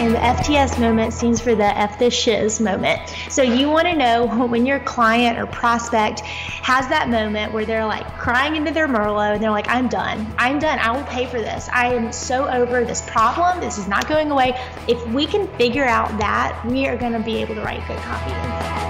and the FTS moment stands for the F this shiz moment. So you want to know when your client or prospect has that moment where they're like crying into their Merlot and they're like, I'm done. I'm done. I will pay for this. I am so over this problem. This is not going away. If we can figure out that, we are going to be able to write good copy.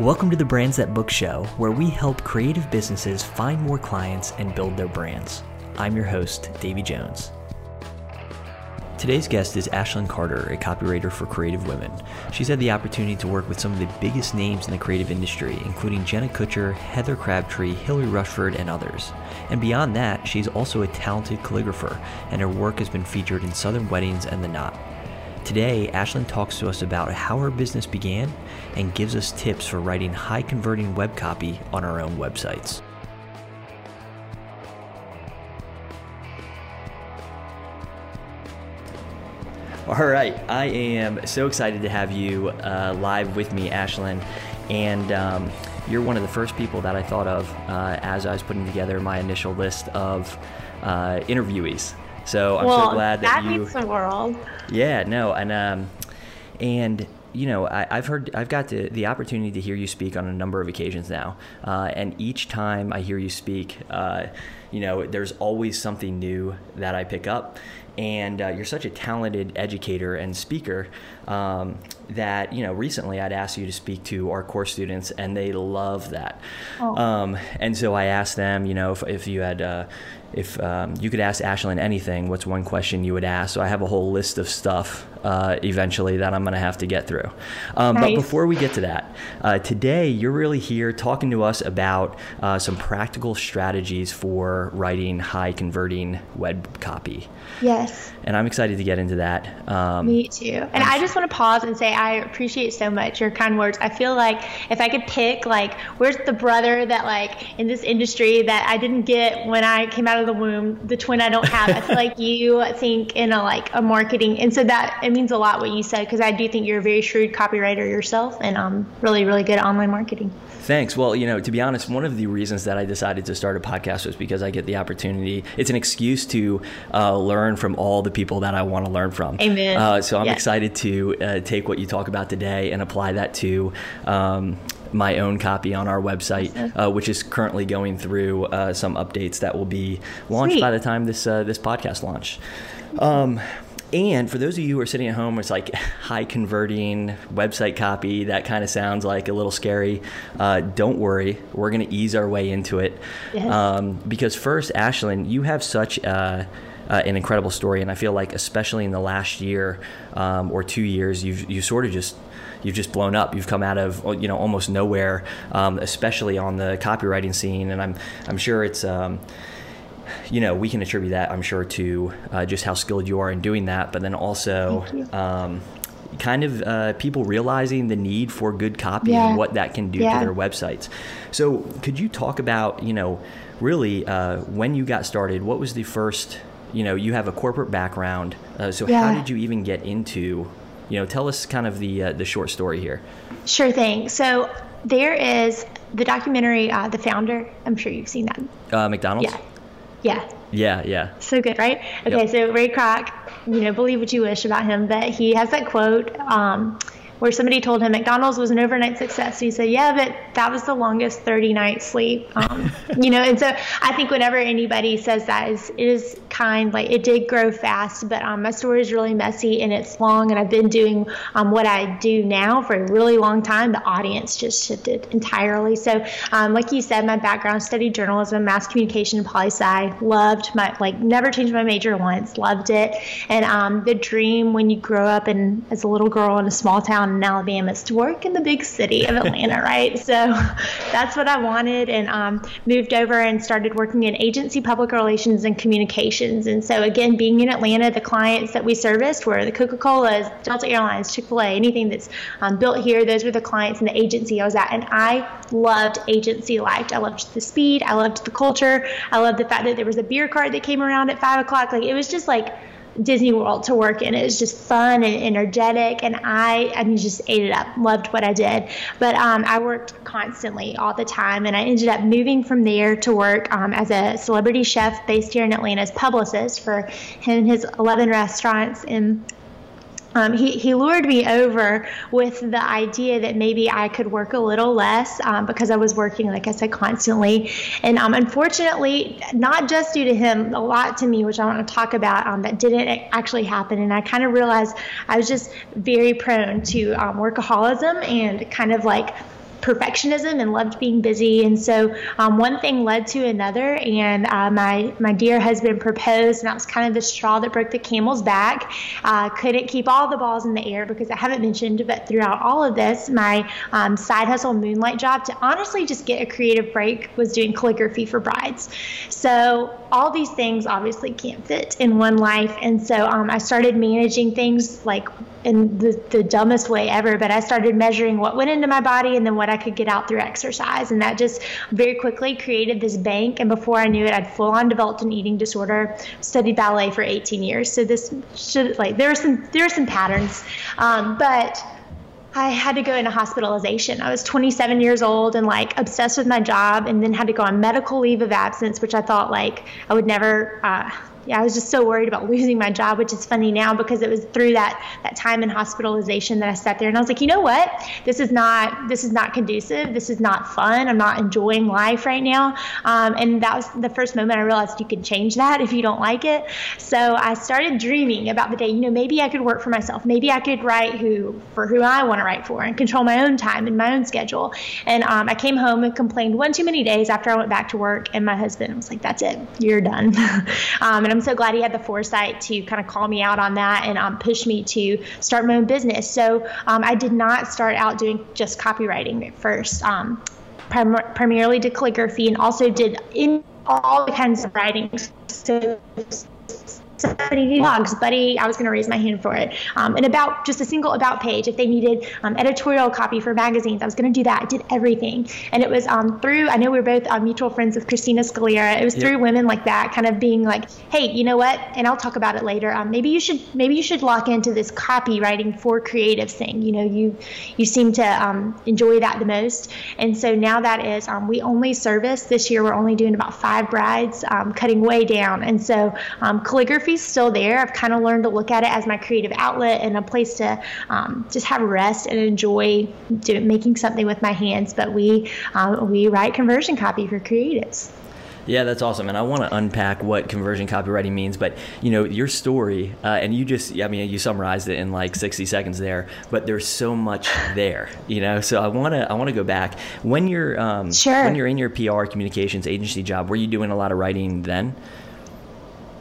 Welcome to the Brands That Book Show, where we help creative businesses find more clients and build their brands. I'm your host, Davey Jones. Today's guest is Ashlyn Carter, a copywriter for Creative Women. She's had the opportunity to work with some of the biggest names in the creative industry, including Jenna Kutcher, Heather Crabtree, Hilary Rushford, and others. And beyond that, she's also a talented calligrapher, and her work has been featured in Southern Weddings and The Knot. Today, Ashlyn talks to us about how her business began and gives us tips for writing high converting web copy on our own websites. All right, I am so excited to have you uh, live with me, Ashlyn. And um, you're one of the first people that I thought of uh, as I was putting together my initial list of uh, interviewees. So I'm well, so glad that, you Well that you. means the world. Yeah, no, and um, and you know, I, have heard, I've got the, the opportunity to hear you speak on a number of occasions now, uh, and each time I hear you speak, uh, you know, there's always something new that I pick up, and uh, you're such a talented educator and speaker um, that you know recently I'd asked you to speak to our course students and they love that oh. um, and so I asked them you know if, if you had uh, if um, you could ask Ashlyn anything, what's one question you would ask? So I have a whole list of stuff uh, eventually that I'm going to have to get through. Um, nice. But before we get to that, uh, today you're really here talking to us about uh, some practical strategies for writing high converting web copy. Yes. And I'm excited to get into that. Um, Me too. And I just want to pause and say I appreciate so much your kind words. I feel like if I could pick, like, where's the brother that, like, in this industry that I didn't get when I came out of the womb, the twin I don't have. I feel like you think in a like a marketing, and so that it means a lot what you said because I do think you're a very shrewd copywriter yourself, and um, really really good at online marketing. Thanks. Well, you know, to be honest, one of the reasons that I decided to start a podcast was because I get the opportunity. It's an excuse to uh, learn from all the people that I want to learn from. Amen. Uh, so I'm yes. excited to uh, take what you talk about today and apply that to um, my own copy on our website, uh, which is currently going through uh, some updates that will be launched Sweet. by the time this uh, this podcast launch. Um, and for those of you who are sitting at home, it's like high converting website copy. That kind of sounds like a little scary. Uh, don't worry, we're going to ease our way into it. Yes. Um, because first, Ashlyn, you have such a, uh, an incredible story, and I feel like especially in the last year um, or two years, you've you sort of just you've just blown up. You've come out of you know almost nowhere, um, especially on the copywriting scene, and I'm I'm sure it's. Um, you know, we can attribute that, I'm sure, to uh, just how skilled you are in doing that, but then also um, kind of uh, people realizing the need for good copy yeah. and what that can do yeah. to their websites. So, could you talk about, you know, really uh, when you got started? What was the first? You know, you have a corporate background, uh, so yeah. how did you even get into you know, tell us kind of the uh, the short story here. Sure thing. So there is the documentary, uh, The Founder. I'm sure you've seen that. Uh, McDonald's. Yeah. Yeah. Yeah, yeah. So good, right? Okay, yep. so Ray Kroc, you know, believe what you wish about him, but he has that quote. Um, where somebody told him McDonald's was an overnight success. He said, "Yeah, but that was the longest 30 night sleep." Um, you know, and so I think whenever anybody says that, is it is kind. Like it did grow fast, but um, my story is really messy and it's long. And I've been doing um, what I do now for a really long time. The audience just shifted entirely. So, um, like you said, my background studied journalism, mass communication, and poli sci. Loved my like never changed my major once. Loved it. And um, the dream when you grow up and as a little girl in a small town town in Alabama is to work in the big city of Atlanta, right? So that's what I wanted, and um, moved over and started working in agency public relations and communications. And so again, being in Atlanta, the clients that we serviced were the Coca-Colas, Delta Airlines, Chick-fil-A, anything that's um, built here. Those were the clients in the agency I was at, and I loved agency life. I loved the speed. I loved the culture. I loved the fact that there was a beer cart that came around at five o'clock. Like it was just like Disney World to work in. It was just fun and energetic, and I, I mean, just ate it up. Loved what I did. But um, I worked constantly all the time, and I ended up moving from there to work um, as a celebrity chef based here in Atlanta as publicist for him and his 11 restaurants in um, he, he lured me over with the idea that maybe I could work a little less um, because I was working, like I said, constantly. And um, unfortunately, not just due to him, a lot to me, which I want to talk about, um, that didn't actually happen. And I kind of realized I was just very prone to um, workaholism and kind of like perfectionism and loved being busy. And so um, one thing led to another, and uh, my my dear husband proposed, and that was kind of the straw that broke the camel's back. Uh, couldn't keep all the balls in the air because I haven't mentioned, but throughout all of this, my um, side hustle moonlight job to honestly just get a creative break was doing calligraphy for brides. So all these things obviously can't fit in one life, and so um, I started managing things like in the, the dumbest way ever, but I started measuring what went into my body and then what I could get out through exercise. And that just very quickly created this bank. And before I knew it, I'd full on developed an eating disorder, studied ballet for 18 years. So this should like, there are some, there are some patterns. Um, but I had to go into hospitalization. I was 27 years old and like obsessed with my job and then had to go on medical leave of absence, which I thought like I would never, uh, yeah, I was just so worried about losing my job, which is funny now because it was through that that time in hospitalization that I sat there and I was like, you know what? This is not this is not conducive. This is not fun. I'm not enjoying life right now. Um, and that was the first moment I realized you can change that if you don't like it. So I started dreaming about the day. You know, maybe I could work for myself. Maybe I could write who for who I want to write for and control my own time and my own schedule. And um, I came home and complained one too many days after I went back to work, and my husband was like, "That's it, you're done." um, and I'm I'm so glad he had the foresight to kind of call me out on that and um, push me to start my own business. So um, I did not start out doing just copywriting at first. Um, prim- primarily did calligraphy and also did in all kinds of writing. So somebody blogs, buddy, I was going to raise my hand for it. Um, and about just a single about page. If they needed um, editorial copy for magazines, I was going to do that. I did everything. And it was um, through, I know we are both uh, mutual friends with Christina Scalera. It was yep. through women like that, kind of being like, hey, you know what? And I'll talk about it later. Um, maybe you should, maybe you should lock into this copywriting for creatives thing. You know, you, you seem to um, enjoy that the most. And so now that is, um, we only service this year, we're only doing about five brides, cutting way down. And so calligraphy still there. I've kind of learned to look at it as my creative outlet and a place to um, just have rest and enjoy do, making something with my hands. But we um, we write conversion copy for creatives. Yeah, that's awesome, and I want to unpack what conversion copywriting means. But you know, your story, uh, and you just—I mean, you summarized it in like 60 seconds there. But there's so much there, you know. So I want to—I want to go back when you're um, sure. when you're in your PR communications agency job. Were you doing a lot of writing then?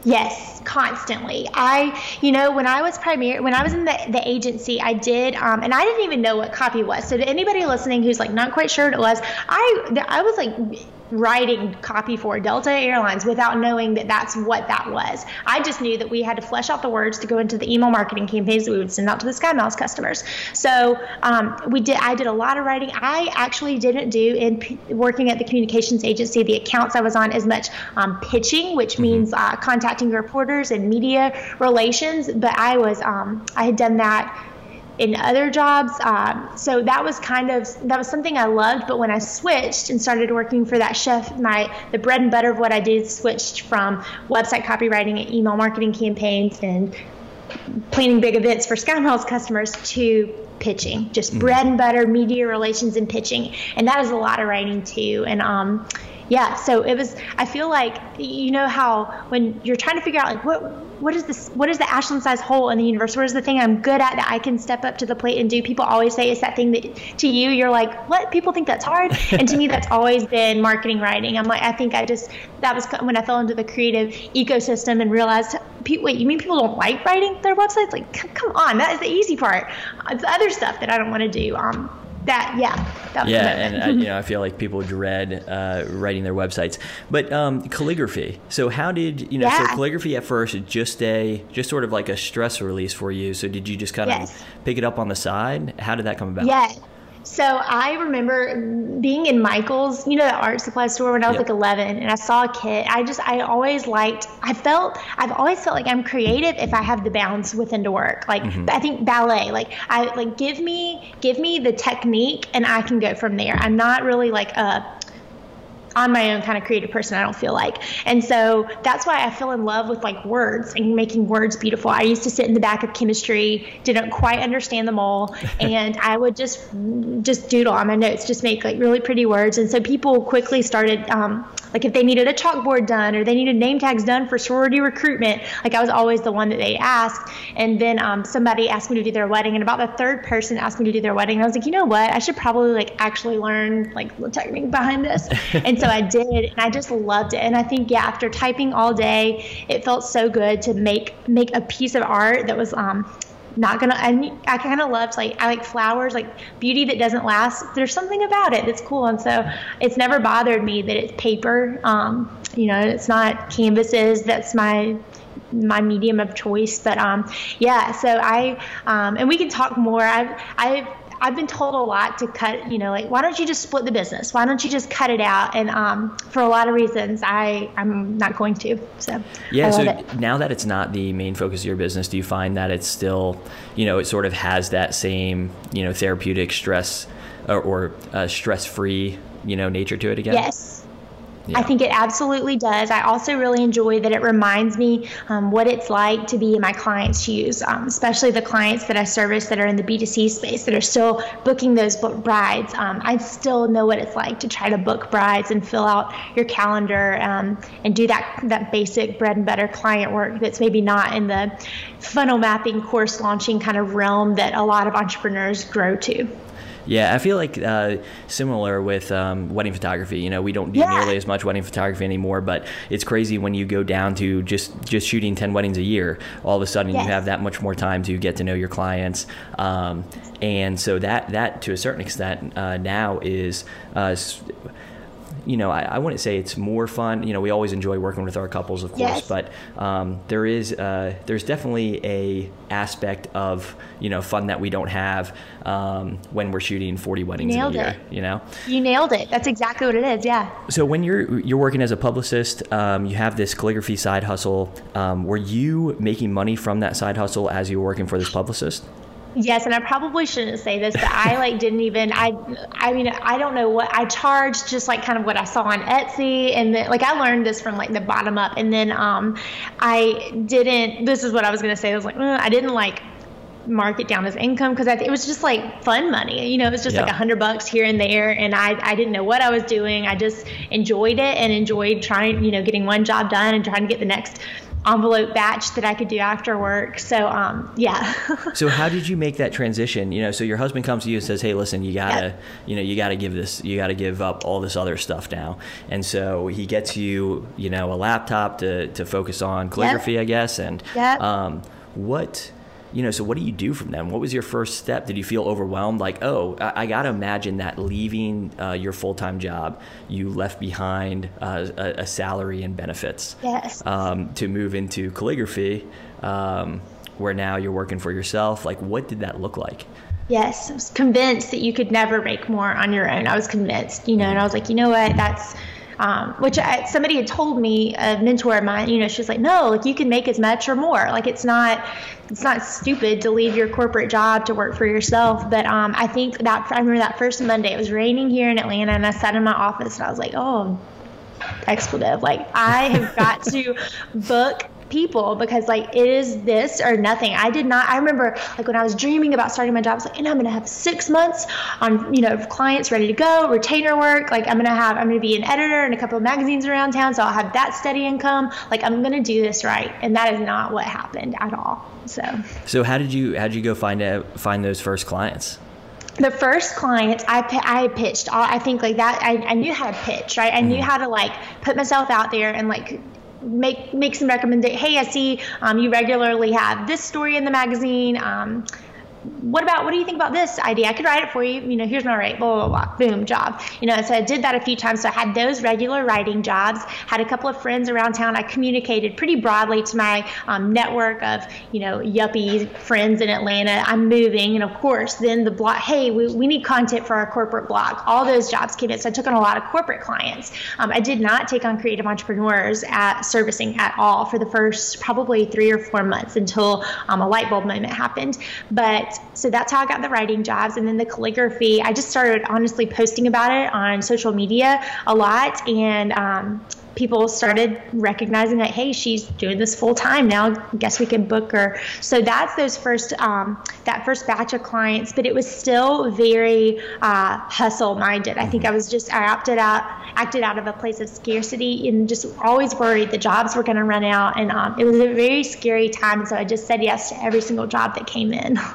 Yes, constantly. I, you know, when I was primary, when I was in the, the agency, I did, um, and I didn't even know what copy was. So to anybody listening who's like not quite sure what it was, I, I was like writing copy for Delta Airlines without knowing that that's what that was. I just knew that we had to flesh out the words to go into the email marketing campaigns that we would send out to the SkyMiles customers. So um, we did. I did a lot of writing. I actually didn't do in p- working at the communications agency the accounts I was on as much um, pitching, which mm-hmm. means uh, contacting reporters and media relations. But I was um, I had done that in other jobs. Um, so that was kind of that was something I loved. But when I switched and started working for that chef, my the bread and butter of what I did switched from website copywriting and email marketing campaigns and planning big events for SkyMiles customers to pitching, just mm bread and butter, media relations, and pitching. And that is a lot of writing too. And um, yeah, so it was. I feel like you know how when you're trying to figure out like what what is this what is the Ashlyn size hole in the universe? What is the thing I'm good at that I can step up to the plate and do? People always say it's that thing that to you you're like what people think that's hard, and to me that's always been marketing writing. I'm like I think I just that was when I fell into the creative ecosystem and realized wait you mean people don't like writing their websites? Like come on that is the easy part. It's the other stuff that I don't want to do. Um, that yeah that yeah and I, you know i feel like people dread uh, writing their websites. But um, calligraphy. So how did you know yeah. so calligraphy at first just a just sort of like a stress release for you. So did you just kind yes. of pick it up on the side? How did that come about? Yeah so I remember being in Michael's, you know, the art supply store when I was like 11, and I saw a kit. I just, I always liked. I felt, I've always felt like I'm creative if I have the bounds within to work. Like mm-hmm. I think ballet, like I like give me, give me the technique, and I can go from there. I'm not really like a on my own kind of creative person i don't feel like and so that's why i fell in love with like words and making words beautiful i used to sit in the back of chemistry didn't quite understand them all and i would just just doodle on my notes just make like really pretty words and so people quickly started um, like if they needed a chalkboard done or they needed name tags done for sorority recruitment, like I was always the one that they asked. And then um, somebody asked me to do their wedding, and about the third person asked me to do their wedding. And I was like, you know what? I should probably like actually learn like the technique behind this. and so I did, and I just loved it. And I think yeah, after typing all day, it felt so good to make make a piece of art that was um not gonna I, I kind of loved like I like flowers like beauty that doesn't last there's something about it that's cool. And so it's never bothered me that it's paper. Um you know it's not canvases that's my my medium of choice. But um yeah so I um and we can talk more. I've I've I've been told a lot to cut, you know, like why don't you just split the business? Why don't you just cut it out? And um, for a lot of reasons, I I'm not going to. So yeah. so it. now that it's not the main focus of your business, do you find that it's still, you know, it sort of has that same, you know, therapeutic stress or, or uh, stress free, you know, nature to it again? Yes. Yeah. I think it absolutely does. I also really enjoy that it reminds me um, what it's like to be in my clients' shoes, um, especially the clients that I service that are in the B2C space that are still booking those book brides. Um, I still know what it's like to try to book brides and fill out your calendar um, and do that that basic bread and butter client work that's maybe not in the funnel mapping course launching kind of realm that a lot of entrepreneurs grow to. Yeah, I feel like uh, similar with um, wedding photography. You know, we don't do yeah. nearly as much wedding photography anymore, but it's crazy when you go down to just just shooting ten weddings a year. All of a sudden, yes. you have that much more time to get to know your clients, um, and so that that to a certain extent uh, now is. Uh, you know, I, I, wouldn't say it's more fun. You know, we always enjoy working with our couples, of course, yes. but um, there is uh, there's definitely a aspect of you know fun that we don't have um, when we're shooting 40 weddings nailed in a year. It. You know, you nailed it. That's exactly what it is. Yeah. So when you're you're working as a publicist, um, you have this calligraphy side hustle. Um, were you making money from that side hustle as you were working for this publicist? Yes, and I probably shouldn't say this, but I like didn't even I I mean I don't know what I charged just like kind of what I saw on Etsy and then like I learned this from like the bottom up and then um I didn't this is what I was going to say I was like uh, I didn't like mark it down as income because it was just like fun money. You know, it was just yeah. like a hundred bucks here and there, and I I didn't know what I was doing. I just enjoyed it and enjoyed trying, you know, getting one job done and trying to get the next envelope batch that I could do after work. So um, yeah. so how did you make that transition? You know, so your husband comes to you and says, "Hey, listen, you gotta, yep. you know, you gotta give this, you gotta give up all this other stuff now." And so he gets you, you know, a laptop to to focus on calligraphy, yep. I guess. And yep. um, what you know, so what do you do from them? What was your first step? Did you feel overwhelmed? Like, oh, I, I got to imagine that leaving uh, your full time job, you left behind uh, a, a, salary and benefits. Yes. Um, to move into calligraphy, um, where now you're working for yourself. Like, what did that look like? Yes, I was convinced that you could never make more on your own. I was convinced, you know, and I was like, you know what, that's um, which I, somebody had told me, a mentor of mine, you know, she was like, no, like you can make as much or more. Like it's not, it's not stupid to leave your corporate job to work for yourself. But um, I think that I remember that first Monday, it was raining here in Atlanta, and I sat in my office and I was like, oh, expletive. Like I have got to book people because like it is this or nothing. I did not. I remember like when I was dreaming about starting my job, I was like, and I'm gonna have six months on you know clients ready to go, retainer work. Like I'm gonna have I'm gonna be an editor in a couple of magazines around town, so I'll have that steady income. Like I'm gonna do this right, and that is not what happened at all. So. So how did you how did you go find out, find those first clients? the first clients I, I pitched I think like that I, I knew how to pitch right I knew mm-hmm. how to like put myself out there and like make make some recommendations. Hey, I see um, you regularly have this story in the magazine. Um, what about what do you think about this idea? I could write it for you. You know, here's my rate. Blah blah blah. Boom, job. You know, so I did that a few times. So I had those regular writing jobs. Had a couple of friends around town. I communicated pretty broadly to my um, network of you know yuppie friends in Atlanta. I'm moving, and of course, then the blog. Hey, we, we need content for our corporate blog. All those jobs came in. So I took on a lot of corporate clients. Um, I did not take on creative entrepreneurs at servicing at all for the first probably three or four months until um, a light bulb moment happened. But so that's how I got the writing jobs. And then the calligraphy, I just started honestly posting about it on social media a lot. And um, people started recognizing that, hey, she's doing this full time now. Guess we can book her. So that's those first, um, that first batch of clients. But it was still very uh, hustle minded. I think I was just, I opted out, acted out of a place of scarcity and just always worried the jobs were going to run out. And um, it was a very scary time. So I just said yes to every single job that came in.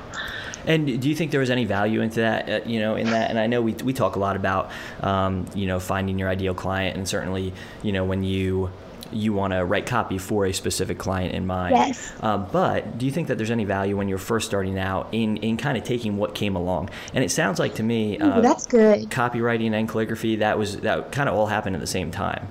And do you think there was any value into that, uh, you know, in that? And I know we, we talk a lot about, um, you know, finding your ideal client, and certainly, you know, when you you want to write copy for a specific client in mind. Yes. Uh, but do you think that there's any value when you're first starting out in, in kind of taking what came along? And it sounds like to me, uh, Ooh, that's good. Copywriting and calligraphy that was that kind of all happened at the same time.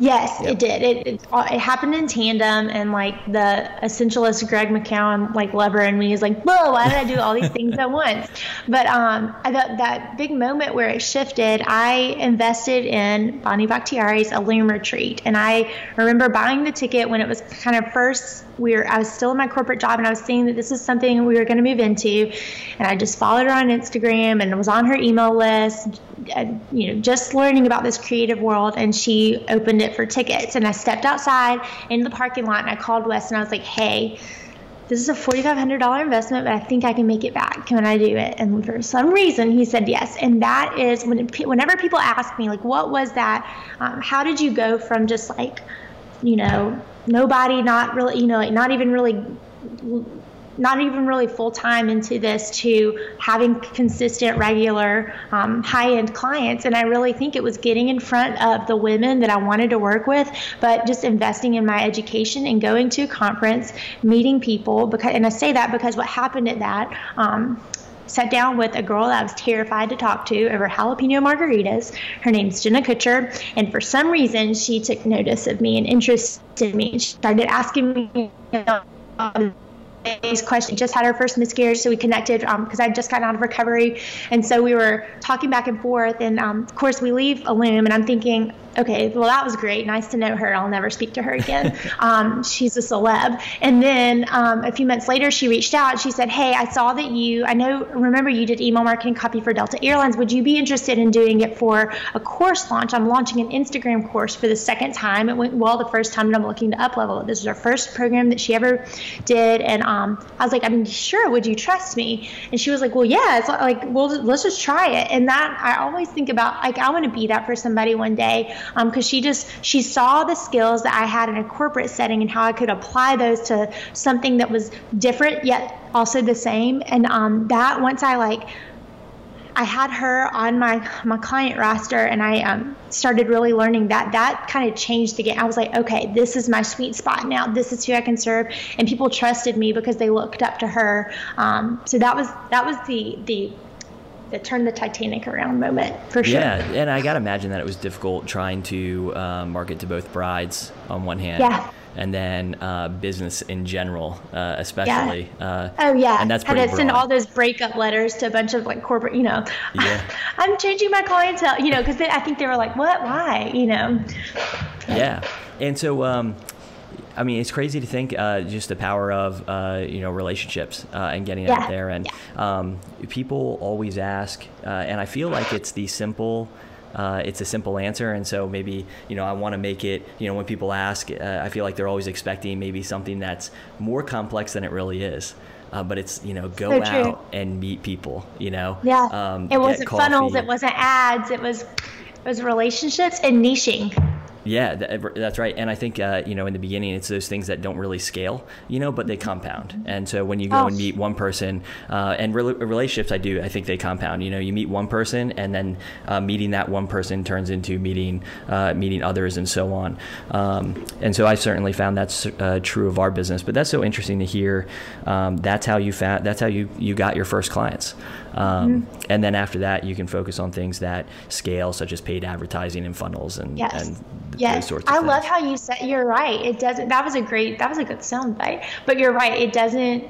Yes, yep. it did. It, it, it happened in tandem, and like the essentialist Greg McKeown, like lover in me is like, whoa, why did I do all these things at once? But um, I thought that big moment where it shifted, I invested in Bonnie Bakhtiari's Alume Retreat, and I remember buying the ticket when it was kind of first. We were, I was still in my corporate job, and I was seeing that this is something we were going to move into, and I just followed her on Instagram and was on her email list, uh, you know, just learning about this creative world, and she opened it for tickets. And I stepped outside in the parking lot, and I called Wes, and I was like, "Hey, this is a $4,500 investment, but I think I can make it back. Can I do it?" And for some reason, he said yes. And that is when, whenever people ask me, like, "What was that? Um, how did you go from just like, you know, nobody, not really, you know, like not even really." Not even really full time into this to having consistent, regular, um, high end clients. And I really think it was getting in front of the women that I wanted to work with, but just investing in my education and going to a conference, meeting people. Because, and I say that because what happened at that. Um, sat down with a girl that I was terrified to talk to over jalapeno margaritas. Her name's Jenna Kutcher, and for some reason, she took notice of me and interested in me. She started asking me you know, Question question. Just had her first miscarriage, so we connected because um, I'd just gotten out of recovery, and so we were talking back and forth. And um, of course, we leave Alume, and I'm thinking, okay, well, that was great. Nice to know her. I'll never speak to her again. um, she's a celeb. And then um, a few months later, she reached out. She said, hey, I saw that you, I know, remember you did email marketing copy for Delta Airlines. Would you be interested in doing it for a course launch? I'm launching an Instagram course for the second time. It went well the first time, and I'm looking to up level it. This is our first program that she ever did. And um, I was like, I mean, sure. Would you trust me? And she was like, well, yeah. It's like, well, let's just try it. And that I always think about, like, I want to be that for somebody one day because um, she just she saw the skills that I had in a corporate setting and how I could apply those to something that was different yet also the same. And um, that once I like I had her on my my client roster, and I um, started really learning that. That kind of changed the game. I was like, okay, this is my sweet spot now. This is who I can serve, and people trusted me because they looked up to her. Um, so that was that was the the that turned the Titanic around moment for sure. Yeah, and I gotta imagine that it was difficult trying to uh, market to both brides on one hand. Yeah. And then uh, business in general, uh, especially. Yeah. Uh, oh yeah. And that's pretty Had to send all those breakup letters to a bunch of like corporate, you know. Yeah. I'm changing my clientele, you know, because I think they were like, "What? Why?" You know. Yeah. And so, um, I mean, it's crazy to think uh, just the power of uh, you know relationships uh, and getting yeah. out there. And yeah. um, people always ask, uh, and I feel like it's the simple uh, it's a simple answer, and so maybe you know I want to make it. You know, when people ask, uh, I feel like they're always expecting maybe something that's more complex than it really is. Uh, but it's you know go So out and meet people. You know, Yeah. um, it wasn't funnels. It wasn't ads. It was it was relationships and niching. Yeah, th- that's right. And I think uh, you know in the beginning it's those things that don't really scale, you know, but they compound. And so when you go Oh. and meet one person, uh, and rel relationships, I do, I think they compound. You know, you meet one person, and then uh, meeting that one person turns into meeting uh, meeting others, and so on. Um, and so I certainly found that's uh, true of our business. But that's so interesting to hear. Um, that's how you found. That's how you you got your first clients. Um, And then after that, you can focus on things that scale, such as paid advertising and funnels and, Yes. and Yes. those sorts of I things. love how you said you're right. It doesn't that was a great that was a good sound bite. But you're right, it doesn't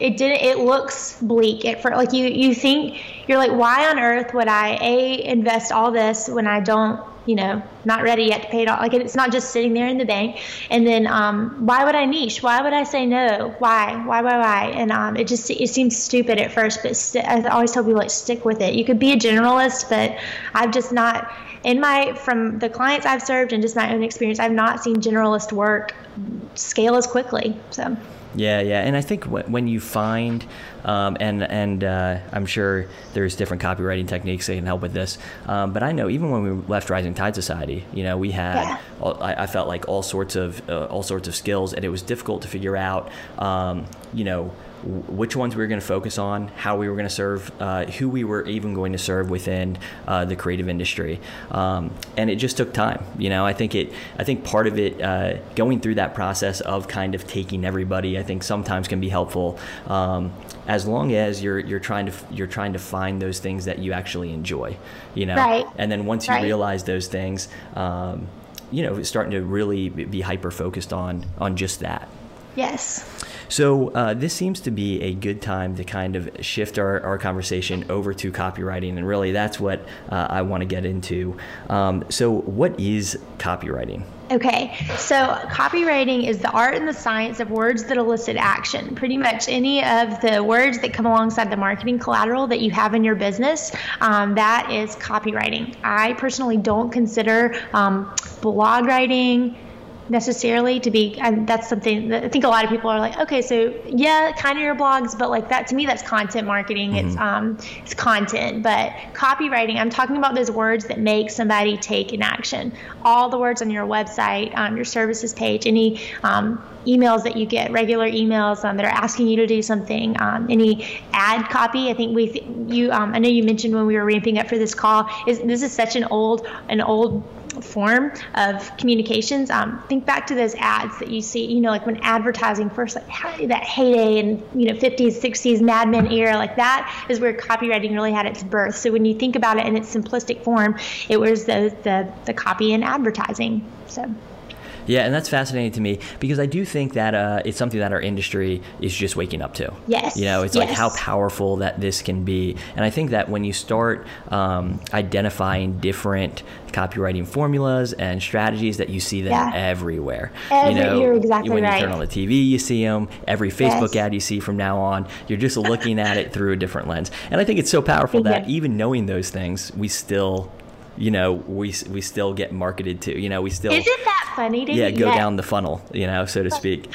it didn't it looks bleak at first like you you think you're like why on earth would I a invest all this when I don't you know not ready yet to pay it all? Like it's not just sitting there in the bank. And then um, why would I niche? Why would I say no? Why? Why why why? And um, it just it seems stupid at first but st- I always tell people like stick with it. You could be a generalist but I've just not in my from the clients I've served and just my own experience I've not seen generalist work scale as quickly so Yeah, yeah, and I think when you find, um, and and uh, I'm sure there's different copywriting techniques that can help with this. Um, but I know even when we left Rising Tide Society, you know, we had, Yeah. all, I, I felt like all sorts of uh, all sorts of skills, and it was difficult to figure out, um, you know. Which ones we were going to focus on, how we were going to serve, uh, who we were even going to serve within uh, the creative industry, um, and it just took time. You know, I think it. I think part of it, uh, going through that process of kind of taking everybody, I think sometimes can be helpful, um, as long as you're you're trying to you're trying to find those things that you actually enjoy. You know, Right. and then once you Right. realize those things, um, you know, starting to really be hyper focused on on just that. yes So uh, this seems to be a good time to kind of shift our, our conversation over to copywriting, and really that's what uh, I want to get into. Um, so, what is copywriting? Okay, so copywriting is the art and the science of words that elicit action. Pretty much any of the words that come alongside the marketing collateral that you have in your business, um, that is copywriting. I personally don't consider um, blog writing necessarily to be and that's something that I think a lot of people are like okay so yeah kind of your blogs but like that to me that's content marketing. It's um it's content but copywriting I'm talking about those words that make somebody take an action. All the words on your website um, your services page any um, emails that you get regular emails um, that are asking you to do something um, any ad copy I think we th- you um, I know you mentioned when we were ramping up for this call is this is such an old an old form of communications. Um, think back to those ads that you see, you know, like when advertising first, like that heyday in, you know, 50s, 60s, Mad Men era, like that is where copywriting really had its birth. So when you think about it in its simplistic form, it was the, the, the copy and advertising. So. Yeah, and that's fascinating to me because I do think that uh, it's something that our industry is just waking up to. Yes, You know, it's like how powerful that this can be. And I think that when you start um, identifying different copywriting formulas and strategies, that you see them Yeah. everywhere. Every- you know, you're exactly when right. you turn on the TV, you see them. Every Facebook Yes. ad you see from now on, you're just looking at it through a different lens. And I think it's so powerful Yeah. that even knowing those things, we still. You know, we we still get marketed to. You know, we still Isn't that funny to yeah go Yes. down the funnel you know so to speak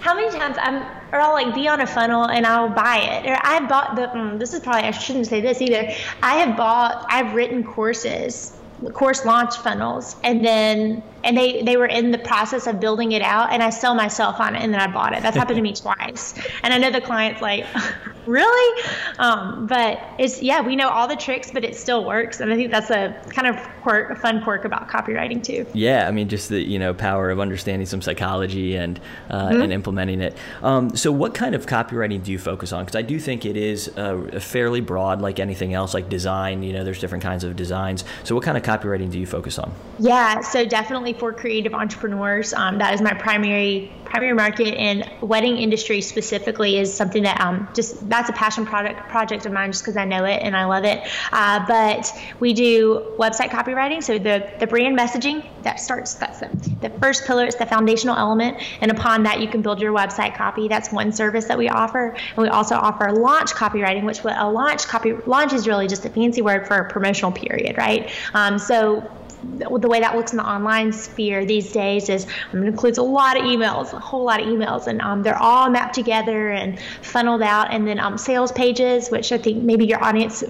How many times I'm, or I'll like be on a funnel and I'll buy it, or I bought the. Mm, this is probably I shouldn't say this either. I have bought, I've written courses, course launch funnels, and then and they they were in the process of building it out, and I sell myself on it, and then I bought it. That's happened to me twice, and I know the client's like, really, um, but it's yeah, we know all the tricks, but it still works, and I think that's a kind of quirk, a fun quirk about copywriting too. yeah i mean just the you know power of understanding some psychology and uh, Mm-hmm. and implementing it. Um, so what kind of copywriting do you focus on? Because i do think it is uh, fairly broad like anything else like design you know there's different kinds of designs. So what kind of copywriting do you focus on? Yeah, so definitely for creative entrepreneurs, um, that is my primary primary market, and wedding industry specifically is something that um, just that's a passion project project of mine just because I know it and I love it. Uh, but we do website copywriting. So the the brand messaging that starts that's the, the first pillar. It's the foundational element, and upon that you can build your website copy. That's one service that we offer, and we also offer launch copywriting, which a launch copy launch is really just a fancy word for a promotional period, right? Um, so the way that looks in the online sphere these days is um, it includes a lot of emails, a whole lot of emails, and um, they're all mapped together and funneled out. And then um, sales pages, which I think maybe your audience,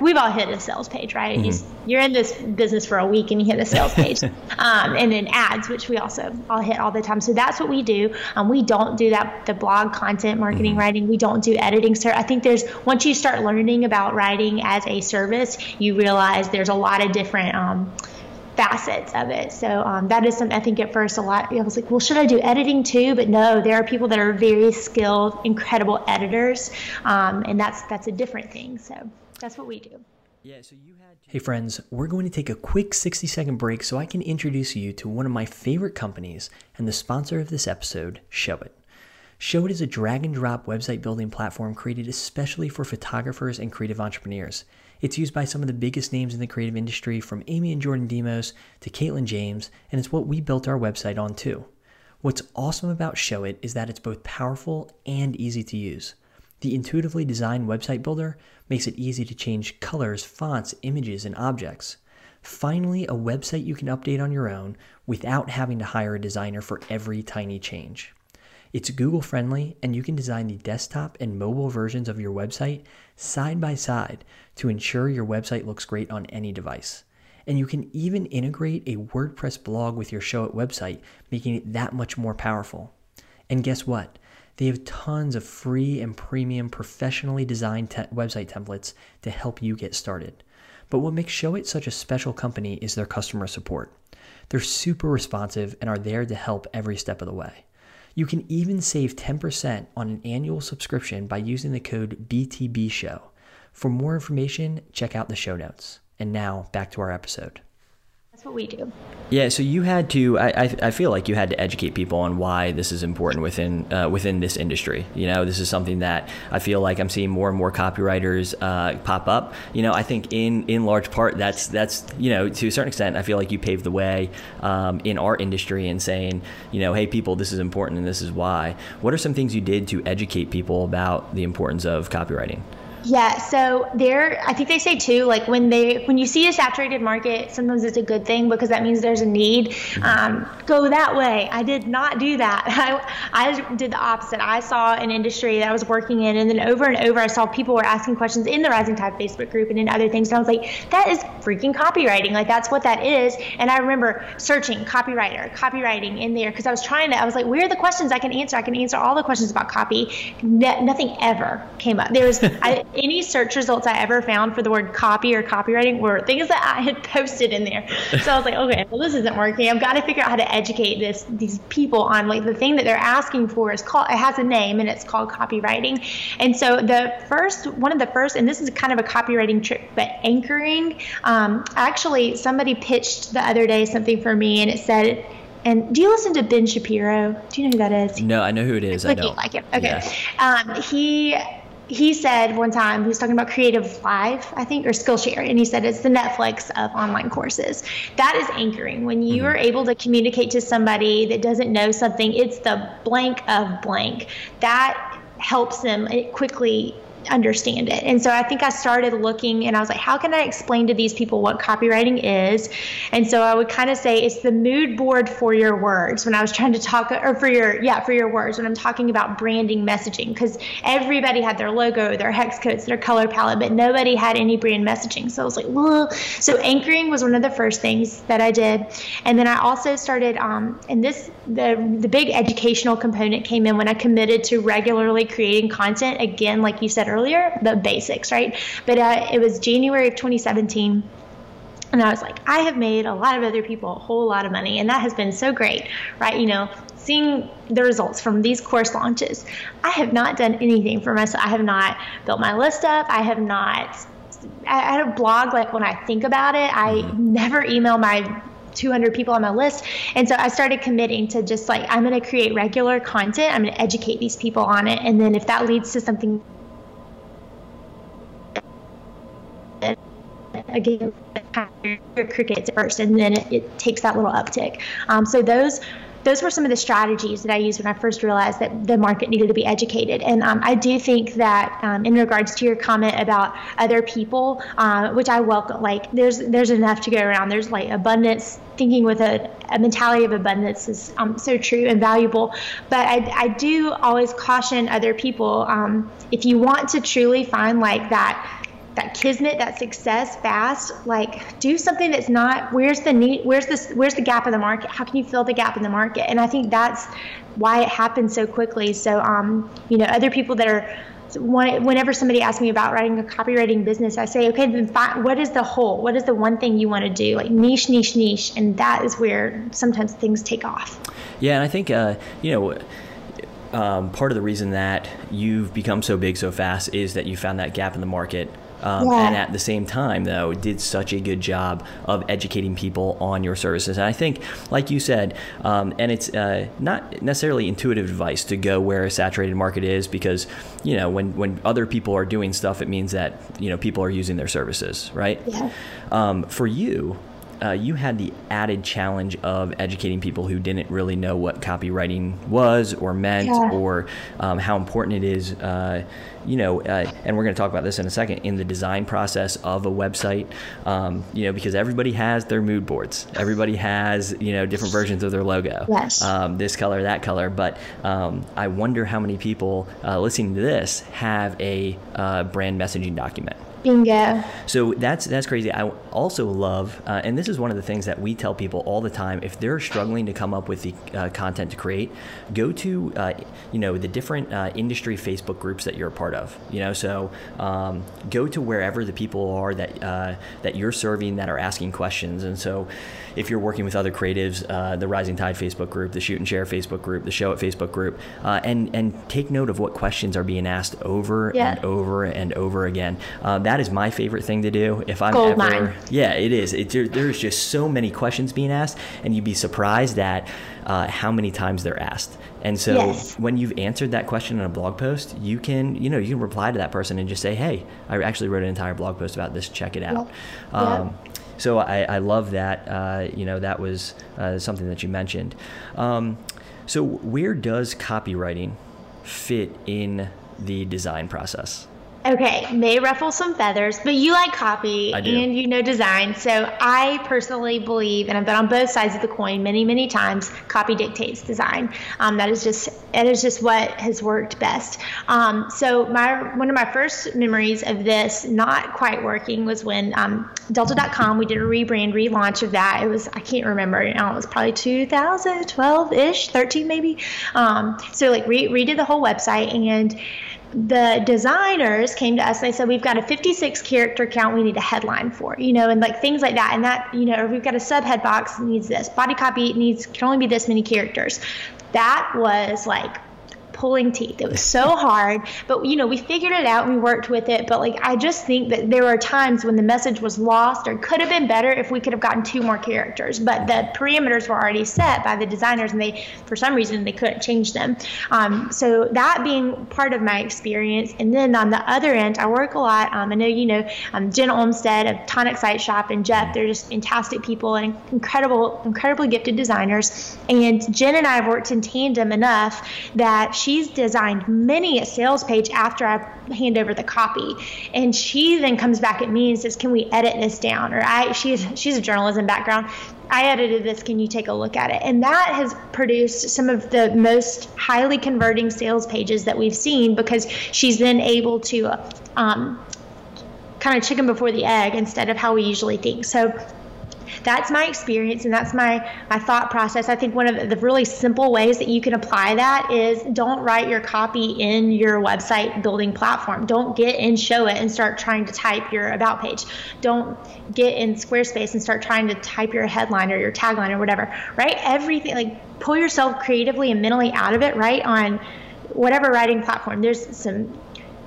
we've all hit a sales page, right? Mm-hmm. You, are in this business for a week and you hit a sales page. Um, and then ads, which we also all hit all the time. So that's what we do. Um, we don't do that, the blog content marketing mm-hmm. writing. We don't do editing. So I think there's, once you start learning about writing as a service, you realize there's a lot of different, um, facets of it. So um, that is something I think at first a lot. I was like, well, should I do editing too? But no, there are people that are very skilled, incredible editors, um, and that's that's a different thing. So that's what we do. Yeah, so you had Hey friends, we're going to take a quick 60 second break so I can introduce you to one of my favorite companies and the sponsor of this episode, Showit. Showit is a drag and drop website building platform created especially for photographers and creative entrepreneurs. It's used by some of the biggest names in the creative industry, from Amy and Jordan Demos to Caitlin James, and it's what we built our website on too. What's awesome about Showit is that it's both powerful and easy to use. The intuitively designed website builder makes it easy to change colors, fonts, images, and objects. Finally, a website you can update on your own without having to hire a designer for every tiny change. It's Google friendly, and you can design the desktop and mobile versions of your website side by side to ensure your website looks great on any device. And you can even integrate a WordPress blog with your Showit website, making it that much more powerful. And guess what? They have tons of free and premium professionally designed te- website templates to help you get started. But what makes Showit such a special company is their customer support. They're super responsive and are there to help every step of the way. You can even save 10% on an annual subscription by using the code BTBShow. For more information, check out the show notes. And now back to our episode. That's what we do. Yeah, so you had to. I, I, feel like you had to educate people on why this is important within uh, within this industry. You know, this is something that I feel like I'm seeing more and more copywriters uh, pop up. You know, I think in in large part that's that's you know to a certain extent I feel like you paved the way um, in our industry and saying you know hey people this is important and this is why. What are some things you did to educate people about the importance of copywriting? Yeah, so there, I think they say too, like when they when you see a saturated market, sometimes it's a good thing because that means there's a need. Mm-hmm. Um, go that way. I did not do that. I I did the opposite. I saw an industry that I was working in, and then over and over, I saw people were asking questions in the Rising Tide Facebook group and in other things, and I was like, that is freaking copywriting. Like that's what that is. And I remember searching copywriter, copywriting in there because I was trying to. I was like, where are the questions I can answer? I can answer all the questions about copy. Ne- nothing ever came up. There was. I, any search results I ever found for the word copy or copywriting were things that I had posted in there. So I was like, okay, well this isn't working. I've got to figure out how to educate this these people on like the thing that they're asking for is called it has a name and it's called copywriting. And so the first one of the first and this is kind of a copywriting trick, but anchoring. Um, actually, somebody pitched the other day something for me and it said and do you listen to Ben Shapiro? Do you know who that is? No, I know who it is. I don't like him. Okay. Yeah. Um, he he said one time he was talking about creative live i think or skillshare and he said it's the netflix of online courses. That is anchoring. When you mm-hmm. are able to communicate to somebody that doesn't know something it's the blank of blank. That helps them quickly understand it. And so I think I started looking and I was like, how can I explain to these people what copywriting is? And so I would kind of say it's the mood board for your words when I was trying to talk, or for your, yeah, for your words when I'm talking about branding messaging, because everybody had their logo, their hex codes, their color palette, but nobody had any brand messaging. So I was like, well, so anchoring was one of the first things that I did. And then I also started, um, and this, the, the big educational component came in when I committed to regularly creating content. Again, like you said earlier, the basics, right? But uh, it was January of 2017. And I was like, I have made a lot of other people a whole lot of money, and that has been so great, right? You know, seeing the results from these course launches. I have not done anything for myself. I have not built my list up. I have not. I had a blog. Like when I think about it, I mm-hmm. never email my 200 people on my list. And so I started committing to just like, I'm going to create regular content. I'm going to educate these people on it. And then if that leads to something again crickets first, and then it, it takes that little uptick. Um, so those those were some of the strategies that I used when I first realized that the market needed to be educated. And um, I do think that um, in regards to your comment about other people, uh, which I welcome, like there's there's enough to go around. There's like abundance. Thinking with a, a mentality of abundance is um, so true and valuable. But I, I do always caution other people um, if you want to truly find like that that kismet, that success fast, like do something that's not where's the need where's this where's the gap in the market? How can you fill the gap in the market? And I think that's why it happens so quickly. So um, you know, other people that are whenever somebody asks me about writing a copywriting business, I say, okay, then what is the whole? What is the one thing you want to do? Like niche, niche, niche, and that is where sometimes things take off. Yeah, and I think uh, you know. Um, part of the reason that you've become so big so fast is that you found that gap in the market um, yeah. and at the same time though did such a good job of educating people on your services and i think like you said um, and it's uh, not necessarily intuitive advice to go where a saturated market is because you know when when other people are doing stuff it means that you know people are using their services right yeah. Um, for you uh, you had the added challenge of educating people who didn't really know what copywriting was or meant yeah. or um, how important it is. Uh, you know, uh, and we're going to talk about this in a second in the design process of a website. Um, you know, because everybody has their mood boards, everybody has you know different versions of their logo. Yes. Um, this color, that color. But um, I wonder how many people uh, listening to this have a uh, brand messaging document. Bingo. So that's that's crazy. I also love, uh, and this is one of the things that we tell people all the time. If they're struggling to come up with the uh, content to create, go to uh, you know the different uh, industry Facebook groups that you're a part of. You know, so um, go to wherever the people are that uh, that you're serving that are asking questions. And so, if you're working with other creatives, uh, the Rising Tide Facebook group, the Shoot and Share Facebook group, the Showit Facebook group, and and take note of what questions are being asked over yeah. and over and over again. that that is my favorite thing to do. If I'm Gold ever, mine. yeah, it is. It, there, there's just so many questions being asked, and you'd be surprised at uh, how many times they're asked. And so yes. when you've answered that question in a blog post, you can, you know, you can reply to that person and just say, "Hey, I actually wrote an entire blog post about this. Check it out." Yep. Um, yep. So I, I, love that. Uh, you know, that was uh, something that you mentioned. Um, so where does copywriting fit in the design process? Okay, may ruffle some feathers, but you like copy and you know design. So I personally believe, and I've been on both sides of the coin many, many times. Copy dictates design. Um, that is just it is just what has worked best. Um, so my one of my first memories of this not quite working was when um, Delta.com we did a rebrand relaunch of that. It was I can't remember. You know, it was probably 2012 ish, 13 maybe. Um, so like re- redid the whole website and the designers came to us and they said we've got a 56 character count we need a headline for you know and like things like that. And that you know we've got a subhead box needs this. Body copy needs can only be this many characters. That was like pulling teeth. It was so hard, but you know, we figured it out and we worked with it. But like, I just think that there were times when the message was lost or could have been better if we could have gotten two more characters. But the parameters were already set by the designers, and they, for some reason, they couldn't change them. Um, so that being part of my experience, and then on the other end, I work a lot. Um, I know you know um, Jen Olmstead of Tonic Site Shop and Jeff. They're just fantastic people and incredible, incredibly gifted designers. And Jen and I have worked in tandem enough that she she's designed many a sales page after I hand over the copy. And she then comes back at me and says, Can we edit this down? Or I she's she's a journalism background. I edited this. Can you take a look at it? And that has produced some of the most highly converting sales pages that we've seen because she's then able to um, kind of chicken before the egg instead of how we usually think. So that's my experience and that's my my thought process. I think one of the really simple ways that you can apply that is don't write your copy in your website building platform. Don't get in Showit and start trying to type your about page. Don't get in Squarespace and start trying to type your headline or your tagline or whatever. Right? Everything like pull yourself creatively and mentally out of it. Right on whatever writing platform. There's some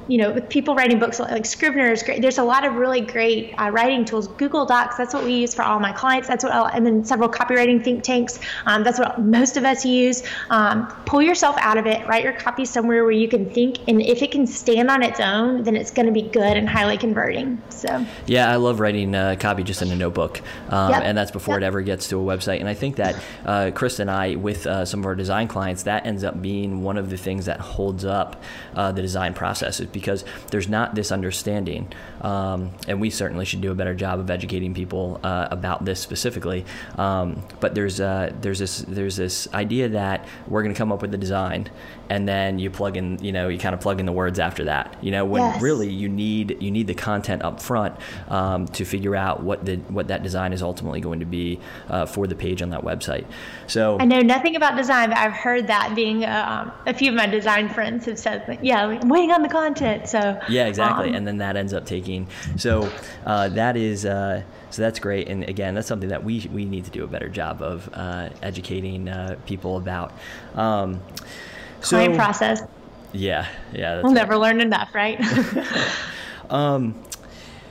you know, with people writing books like Scrivener is great. There's a lot of really great uh, writing tools. Google Docs, that's what we use for all my clients. That's what, I'll, and then several copywriting think tanks. Um, that's what most of us use. Um, pull yourself out of it. Write your copy somewhere where you can think, and if it can stand on its own, then it's going to be good and highly converting. So. Yeah, I love writing uh, copy just in a notebook, um, yep. and that's before yep. it ever gets to a website. And I think that uh, Chris and I, with uh, some of our design clients, that ends up being one of the things that holds up uh, the design process, because there's not this understanding, um, and we certainly should do a better job of educating people uh, about this specifically. Um, but there's uh, there's this there's this idea that we're going to come up with the design, and then you plug in you know you kind of plug in the words after that. You know when yes. really you need you need the content up front um, to figure out what the what that design is ultimately going to be uh, for the page on that website. So I know nothing about design, but I've heard that being uh, a few of my design friends have said, yeah, waiting on the content. So yeah, exactly, um, and then that ends up taking. So uh, that is. Uh, so that's great, and again, that's something that we we need to do a better job of uh, educating uh, people about. Um, so, Client process. Yeah, yeah. we'll right. never learn enough, right? um,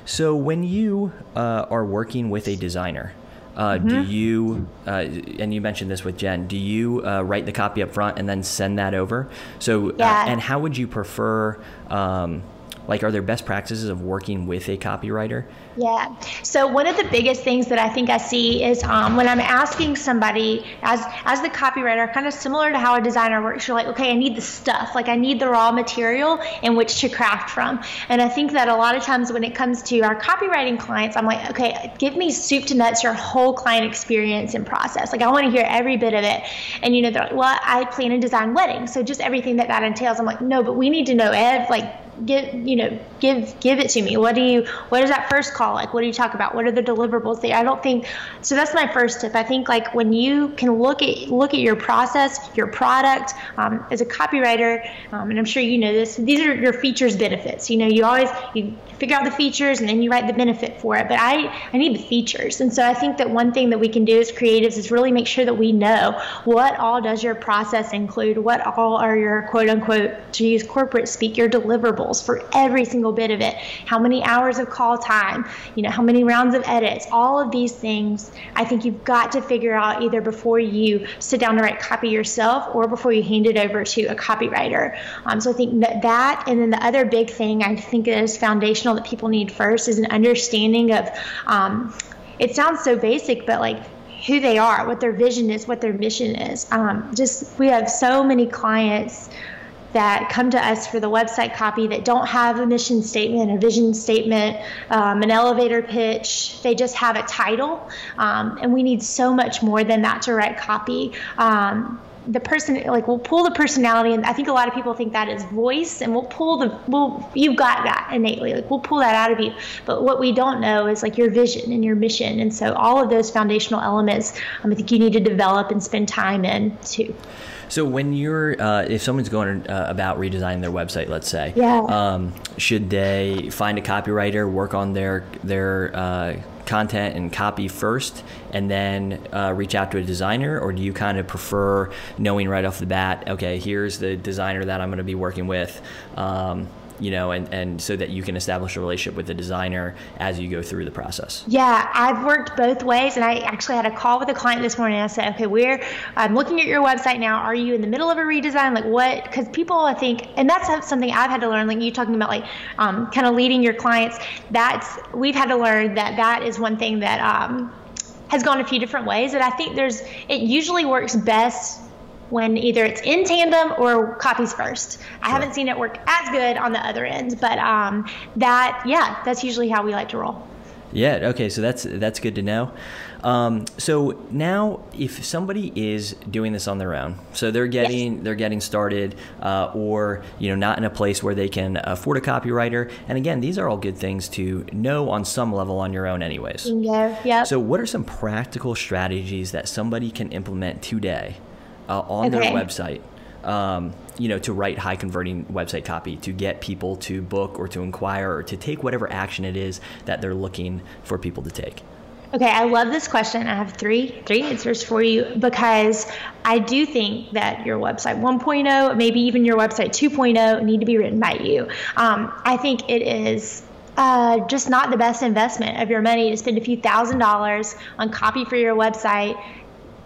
so when you uh, are working with a designer, uh, mm-hmm. Do you, uh, and you mentioned this with Jen, do you uh, write the copy up front and then send that over? So, uh, yeah. and how would you prefer um, like, are there best practices of working with a copywriter? Yeah. So one of the biggest things that I think I see is um, when I'm asking somebody as as the copywriter, kind of similar to how a designer works. You're like, okay, I need the stuff, like I need the raw material in which to craft from. And I think that a lot of times when it comes to our copywriting clients, I'm like, okay, give me soup to nuts your whole client experience and process. Like I want to hear every bit of it. And you know, they're like, well, I plan and design weddings, so just everything that that entails. I'm like, no, but we need to know ev- like give you know give give it to me. What do you what is that first call like? What do you talk about? What are the deliverables there i don't think so that's my first tip. I think like when you can look at look at your process your product um, as a copywriter um, and i'm sure you know this these are your features benefits. You know you always you figure out the features and then you write the benefit for it but i i need the features. And so i think that one thing that we can do as creatives is really make sure that we know what all does your process include? What all are your quote unquote to use corporate speak your deliverables for every single bit of it. How many hours of call time, you know, how many rounds of edits, all of these things, I think you've got to figure out either before you sit down to write copy yourself or before you hand it over to a copywriter. Um, so I think that, that, and then the other big thing I think is foundational that people need first is an understanding of, um, it sounds so basic, but like who they are, what their vision is, what their mission is. Um, just we have so many clients that come to us for the website copy that don't have a mission statement, a vision statement, um, an elevator pitch. They just have a title. Um, and we need so much more than that to write copy. Um, the person like we'll pull the personality and i think a lot of people think that is voice and we'll pull the we'll you've got that innately like we'll pull that out of you but what we don't know is like your vision and your mission and so all of those foundational elements um, i think you need to develop and spend time in too so when you're, uh, if someone's going uh, about redesigning their website, let's say, yeah. um, should they find a copywriter, work on their their uh, content and copy first, and then uh, reach out to a designer, or do you kind of prefer knowing right off the bat, okay, here's the designer that I'm going to be working with? Um, you know, and, and so that you can establish a relationship with the designer as you go through the process? Yeah, I've worked both ways. And I actually had a call with a client this morning. I said, okay, we're, I'm looking at your website now. Are you in the middle of a redesign? Like what? Because people, I think, and that's something I've had to learn, like you talking about like um, kind of leading your clients. That's, we've had to learn that that is one thing that, um, has gone a few different ways and I think there's it usually works best when either it's in tandem or copies first. I haven't seen it work as good on the other end, but um, that yeah, that's usually how we like to roll. Yeah. Okay. So that's that's good to know. Um, so now, if somebody is doing this on their own, so they're getting yes. they're getting started, uh, or you know, not in a place where they can afford a copywriter. And again, these are all good things to know on some level on your own, anyways. Yeah. Yeah. So, what are some practical strategies that somebody can implement today uh, on okay. their website. Um, you know, to write high converting website copy, to get people to book or to inquire or to take whatever action it is that they're looking for people to take. Okay, I love this question. I have three three answers for you because I do think that your website 1.0, maybe even your website 2.0, need to be written by you. Um, I think it is uh, just not the best investment of your money to spend a few thousand dollars on copy for your website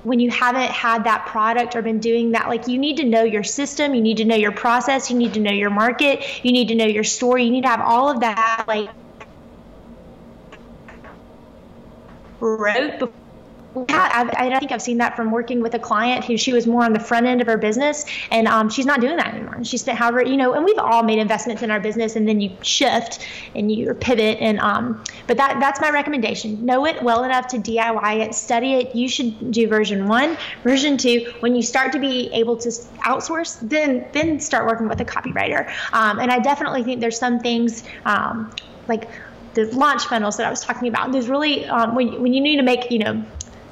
when you haven't had that product or been doing that like you need to know your system you need to know your process you need to know your market you need to know your story you need to have all of that like wrote before yeah, I, I think I've seen that from working with a client who she was more on the front end of her business, and um, she's not doing that anymore. She spent however, you know, and we've all made investments in our business, and then you shift and you pivot, and um, but that that's my recommendation. Know it well enough to DIY it, study it. You should do version one, version two. When you start to be able to outsource, then then start working with a copywriter. Um, and I definitely think there's some things um, like the launch funnels that I was talking about. There's really um, when when you need to make you know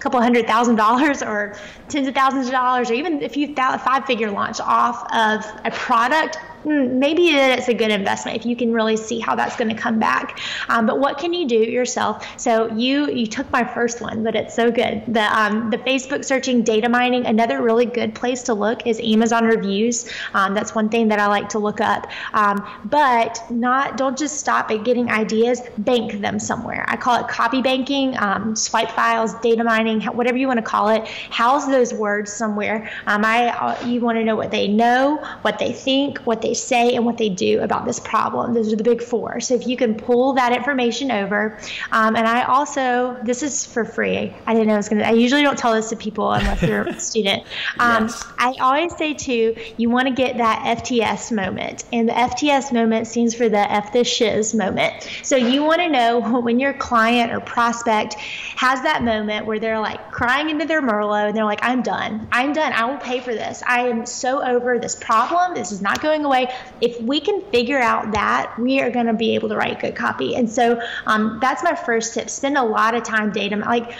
couple hundred thousand dollars or tens of thousands of dollars or even a few five figure launch off of a product maybe that it's a good investment if you can really see how that's going to come back. Um, but what can you do yourself? So you you took my first one, but it's so good. The um, the Facebook searching data mining. Another really good place to look is Amazon reviews. Um, that's one thing that I like to look up. Um, but not don't just stop at getting ideas. Bank them somewhere. I call it copy banking, um, swipe files, data mining, whatever you want to call it. House those words somewhere. Um, I uh, you want to know what they know, what they think, what they say and what they do about this problem. Those are the big four. So if you can pull that information over, um, and I also this is for free. I didn't know I was gonna. I usually don't tell this to people unless they're a student. Um, yes. I always say too, you want to get that FTS moment, and the FTS moment stands for the F this shiz moment. So you want to know when your client or prospect has that moment where they're like crying into their Merlot and they're like, I'm done. I'm done. I will pay for this. I am so over this problem. This is not going away. If we can figure out that, we are going to be able to write good copy. And so um, that's my first tip. Spend a lot of time data. Like,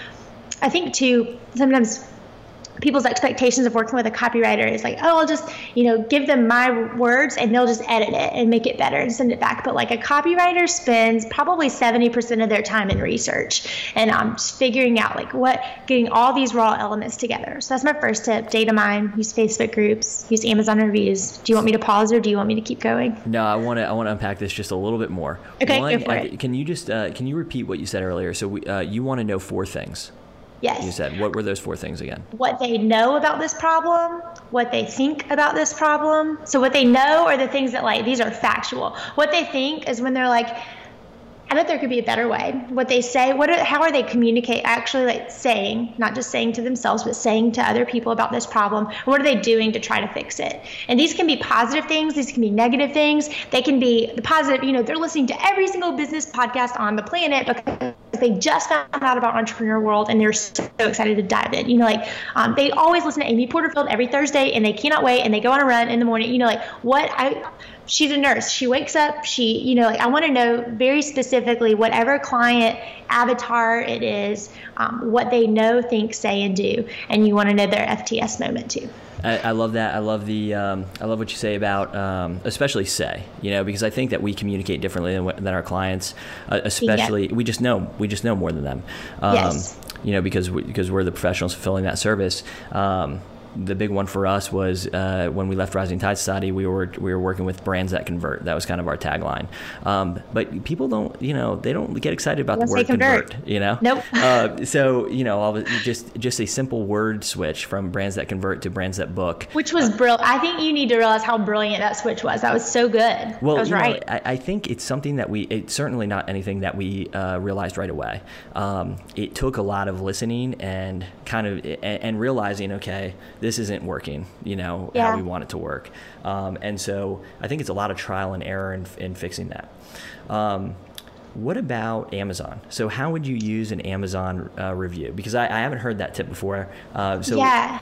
I think too, sometimes people's expectations of working with a copywriter is like, oh, I'll just, you know, give them my words and they'll just edit it and make it better and send it back. But like a copywriter spends probably 70% of their time in research and um, just figuring out like what, getting all these raw elements together. So that's my first tip. Data mine, use Facebook groups, use Amazon reviews. Do you want me to pause or do you want me to keep going? No, I want to, I want to unpack this just a little bit more. Okay, One, go for I, it. Can you just, uh, can you repeat what you said earlier? So we, uh, you want to know four things. Yes. You said, what were those four things again? What they know about this problem, what they think about this problem. So, what they know are the things that, like, these are factual. What they think is when they're like, I bet there could be a better way. What they say, what are, how are they communicate actually like saying, not just saying to themselves, but saying to other people about this problem? What are they doing to try to fix it? And these can be positive things, these can be negative things. They can be the positive, you know, they're listening to every single business podcast on the planet because they just found out about entrepreneur world and they're so excited to dive in. You know, like um, they always listen to Amy Porterfield every Thursday and they cannot wait and they go on a run in the morning. You know, like what I she's a nurse. She wakes up, she, you know, like I want to know very specifically whatever client avatar it is, um, what they know, think, say, and do. And you want to know their FTS moment too. I, I love that. I love the. Um, I love what you say about, um, especially say. You know, because I think that we communicate differently than, than our clients. Uh, especially, yeah. we just know. We just know more than them. yes. Um, you know, because we, because we're the professionals fulfilling that service. Um, the big one for us was uh, when we left Rising Tide Society, we were we were working with brands that convert. That was kind of our tagline. Um, but people don't, you know, they don't get excited about Unless the word convert. convert. You know, nope. uh, so you know, just just a simple word switch from brands that convert to brands that book, which was brilliant. I think you need to realize how brilliant that switch was. That was so good. Well, that was right. Know, I, I, think it's something that we. It's certainly not anything that we uh, realized right away. Um, it took a lot of listening and kind of and, and realizing, okay, this isn't working you know, yeah. how we want it to work. Um, and so I think it's a lot of trial and error in, in fixing that. Um, what about Amazon? So how would you use an Amazon uh, review? Because I, I, haven't heard that tip before. Uh, so yeah.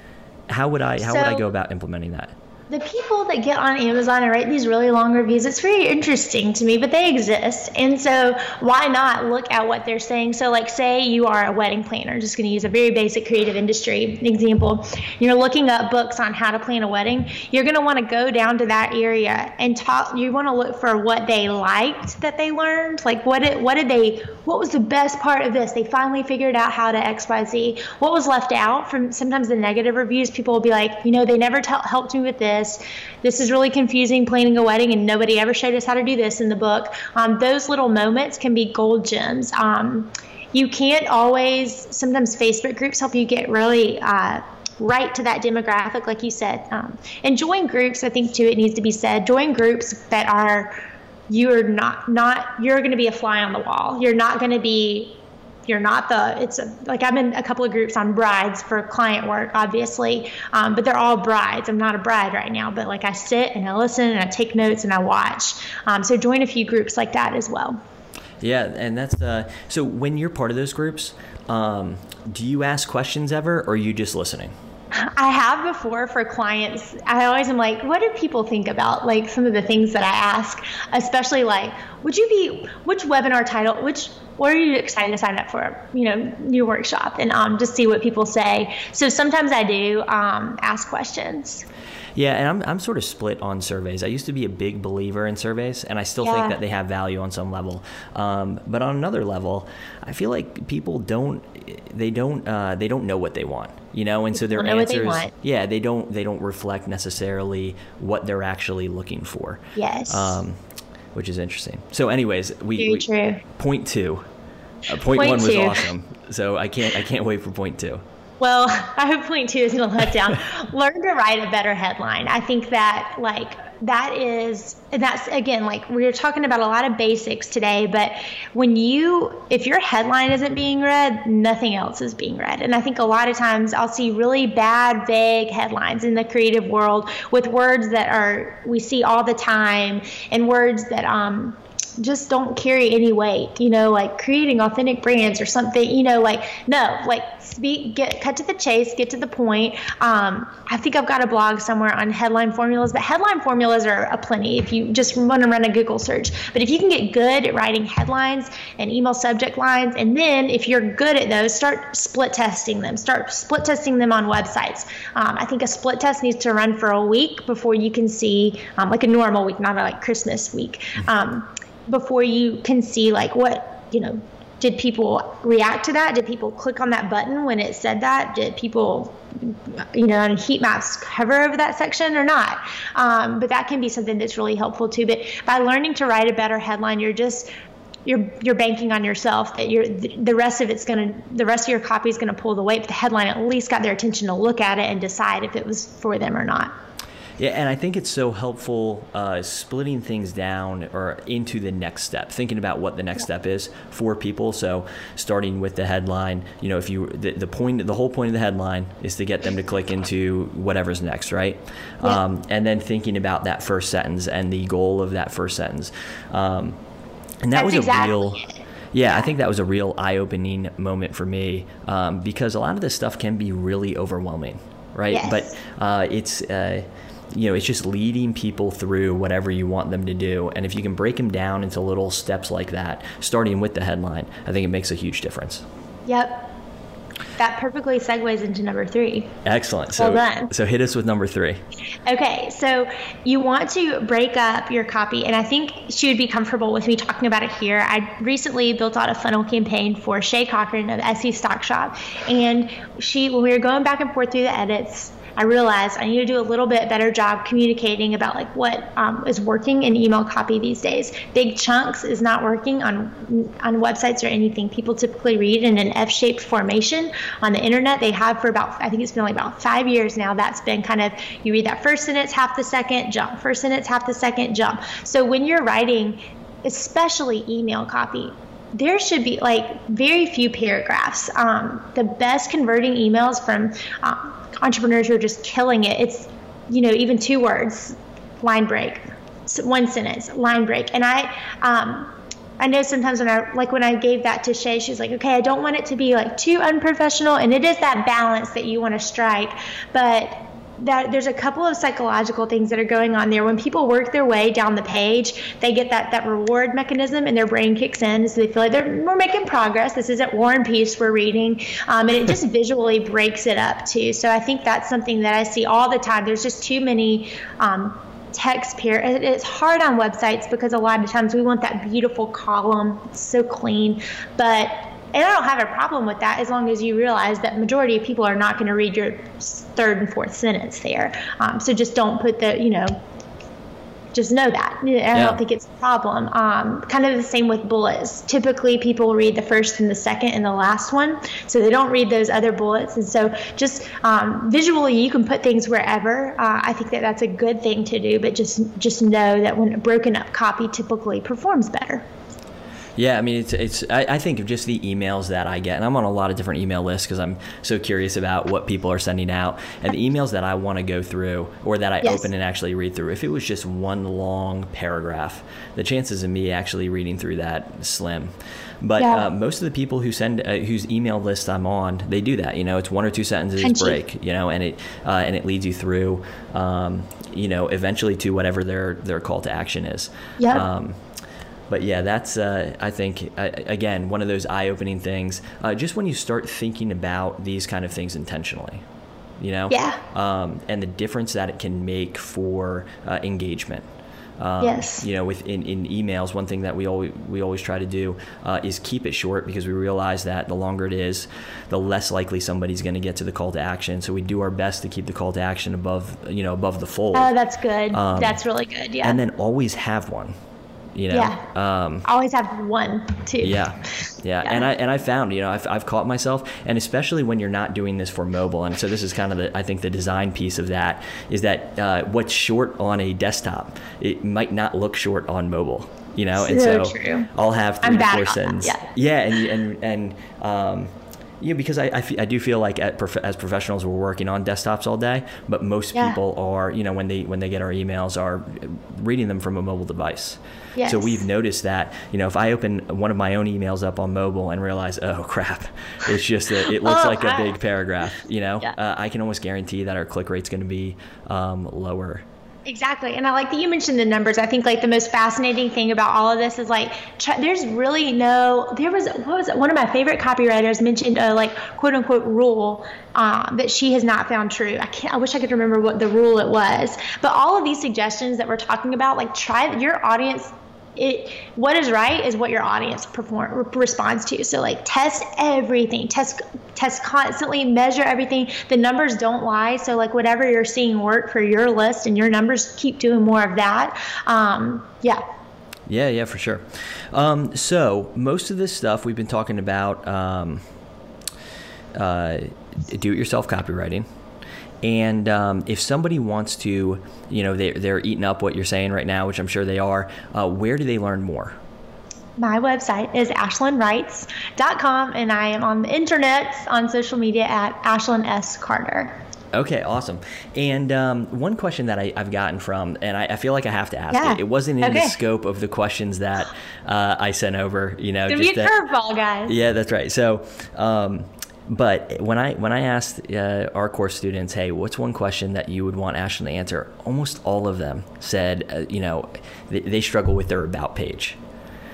how would I how so, would I go about implementing that? The people that get on Amazon and write these really long reviews, it's very interesting to me, but they exist. And so why not look at what they're saying? So, like, say you are a wedding planner, just going to use a very basic creative industry example. You're looking up books on how to plan a wedding. You're going to want to go down to that area and talk. You want to look for what they liked that they learned. Like, what did, what did they what was the best part of this? They finally figured out how to XYZ. What was left out from sometimes the negative reviews? People will be like, you know, they never t- helped me with this. This is really confusing planning a wedding, and nobody ever showed us how to do this in the book. Um, those little moments can be gold gems. Um, you can't always, sometimes Facebook groups help you get really. Uh, right to that demographic, like you said. Um, and join groups, I think too, it needs to be said. Join groups that are you're not not you're going to be a fly on the wall. You're not going to be you're not the it's a, like i'm in a couple of groups on brides for client work obviously um, but they're all brides. I'm not a bride right now but like i sit and i listen and i take notes and i watch. Um, so join a few groups like that as well. Yeah and that's uh, so when you're part of those groups um, do you ask questions ever or are you just listening I have before for clients. I always am like, what do people think about like some of the things that I ask, especially like, would you be which webinar title, which what are you excited to sign up for? You know, new workshop, and um, just see what people say. So sometimes I do um, ask questions. Yeah, and I'm, I'm sort of split on surveys. I used to be a big believer in surveys, and I still yeah. think that they have value on some level. Um, but on another level, I feel like people don't they don't uh, they don't know what they want, you know, and so their answers, they yeah, they don't they don't reflect necessarily what they're actually looking for. Yes. Um, which is interesting. So, anyways, we, we true. point two. Uh, point, point one was awesome. So I can't I can't wait for point two. Well, I hope point two isn't a letdown. Learn to write a better headline. I think that like that is and that's again like we are talking about a lot of basics today but when you if your headline isn't being read nothing else is being read. And i think a lot of times i'll see really bad vague headlines in the creative world with words that are we see all the time and words that um just don't carry any weight you know like creating authentic brands or something you know like no like speak get cut to the chase get to the point. Um, i think i've got a blog somewhere on headline formulas but headline formulas are a plenty if you just want to run a google search. But if you can get good at writing headlines and email subject lines and then if you're good at those start split testing them. Start split testing them on websites. Um, i think a split test needs to run for a week before you can see um, like a normal week not a like christmas week. Um, before you can see like what you know did people react to that? Did people click on that button when it said that? Did people you know on heat maps hover over that section or not? Um, but that can be something that's really helpful too. But by learning to write a better headline you're just you're you're banking on yourself that you're the rest of it's to the rest of your copy is to pull the weight but the headline at least got their attention to look at it and decide if it was for them or not yeah, and I think it's so helpful uh, splitting things down or into the next step, thinking about what the next step is for people. So, starting with the headline, you know, if you the, the point, the whole point of the headline is to get them to click into whatever's next, right? Yeah. Um, and then thinking about that first sentence and the goal of that first sentence. Um, and that That's was a exactly real. Yeah, I think that was a real eye-opening moment for me um, because a lot of this stuff can be really overwhelming, right? Yes. But uh, it's uh, you know, it's just leading people through whatever you want them to do. And if you can break them down into little steps like that, starting with the headline, I think it makes a huge difference. Yep. That perfectly segues into number three. Excellent. So, well done. so hit us with number three. Okay, so you want to break up your copy, and I think she would be comfortable with me talking about it here. I recently built out a funnel campaign for Shay Cochrane of SC Stock Shop, and she, when we were going back and forth through the edits, I realized I need to do a little bit better job communicating about like what um, is working in email copy these days. Big chunks is not working on on websites or anything. People typically read in an F-shaped formation on the internet. They have for about I think it's been like about five years now. That's been kind of you read that first sentence half the second jump, first sentence half the second jump. So when you're writing, especially email copy, there should be like very few paragraphs. Um, the best converting emails from um, entrepreneurs who are just killing it. It's, you know, even two words, line break, one sentence, line break. And I, um, I know sometimes when I like when I gave that to Shay, she's like, okay, I don't want it to be like too unprofessional, and it is that balance that you want to strike, but that there's a couple of psychological things that are going on there. When people work their way down the page, they get that that reward mechanism, and their brain kicks in, so they feel like they're we're making progress. This isn't War and Peace we're reading, um, and it just visually breaks it up too. So I think that's something that I see all the time. There's just too many. Um, text pair. It's hard on websites because a lot of times we want that beautiful column, so clean. But and I don't have a problem with that as long as you realize that majority of people are not going to read your third and fourth sentence there. Um, so just don't put the you know just know that. I yeah. don't think it's a problem. Um, kind of the same with bullets. Typically, people read the first and the second and the last one, so they don't read those other bullets. And so, just um, visually, you can put things wherever. Uh, I think that that's a good thing to do, but just just know that when a broken up copy typically performs better. Yeah, I mean, it's it's. I, I, think of just the emails that I get, and I'm on a lot of different email lists because I'm so curious about what people are sending out, and the emails that I want to go through or that I yes. open and actually read through. If it was just one long paragraph, the chances of me actually reading through that slim. But yeah. uh, most of the people who send uh, whose email list I'm on, they do that. You know, it's one or two sentences Punchy. break. You know, and it uh, and it leads you through. Um, you know, eventually to whatever their their call to action is. Yeah. Um, but yeah, that's uh, I think uh, again one of those eye-opening things. Uh, just when you start thinking about these kind of things intentionally, you know, yeah, um, and the difference that it can make for uh, engagement. Um, yes. You know, with in, in emails, one thing that we always we always try to do uh, is keep it short because we realize that the longer it is, the less likely somebody's going to get to the call to action. So we do our best to keep the call to action above you know above the fold. Oh, that's good. Um, that's really good. Yeah. And then always have one you know yeah. um, always have one too yeah. yeah. yeah and i and i found you know I've, I've caught myself and especially when you're not doing this for mobile and so this is kind of the i think the design piece of that is that uh, what's short on a desktop it might not look short on mobile you know and so, so i'll have 3 four cents yeah. yeah and and and um yeah, because I, I, f- I do feel like prof- as professionals we're working on desktops all day, but most yeah. people are you know when they when they get our emails are reading them from a mobile device. Yes. So we've noticed that you know if I open one of my own emails up on mobile and realize oh crap, it's just a, it looks oh, like a big paragraph. You know, yeah. uh, I can almost guarantee that our click rate's going to be um, lower Exactly. And I like that you mentioned the numbers. I think like the most fascinating thing about all of this is like there's really no there was what was it one of my favorite copywriters mentioned a like quote unquote rule uh, that she has not found true. I can't I wish I could remember what the rule it was. But all of these suggestions that we're talking about like try your audience it what is right is what your audience perform responds to. So like test everything. Test test constantly. Measure everything. The numbers don't lie. So like whatever you're seeing work for your list and your numbers keep doing more of that. Um, yeah. Yeah yeah for sure. Um, so most of this stuff we've been talking about um, uh, do-it-yourself copywriting and um, if somebody wants to, you know, they're, they're eating up what you're saying right now, which I'm sure they are, uh, where do they learn more? My website is ashlynwrites.com, and I am on the internet on social media at Ashlyn S. Carter. Okay, awesome. And um, one question that I, have gotten from, and I, I, feel like I have to ask yeah. it. It wasn't in okay. the scope of the questions that uh, I sent over. You know, just a curveball, guys. Yeah, that's right. So, um, but when I when I asked uh, our course students, hey, what's one question that you would want Ashlyn to answer? Almost all of them said, uh, you know, they, they, struggle with their about page.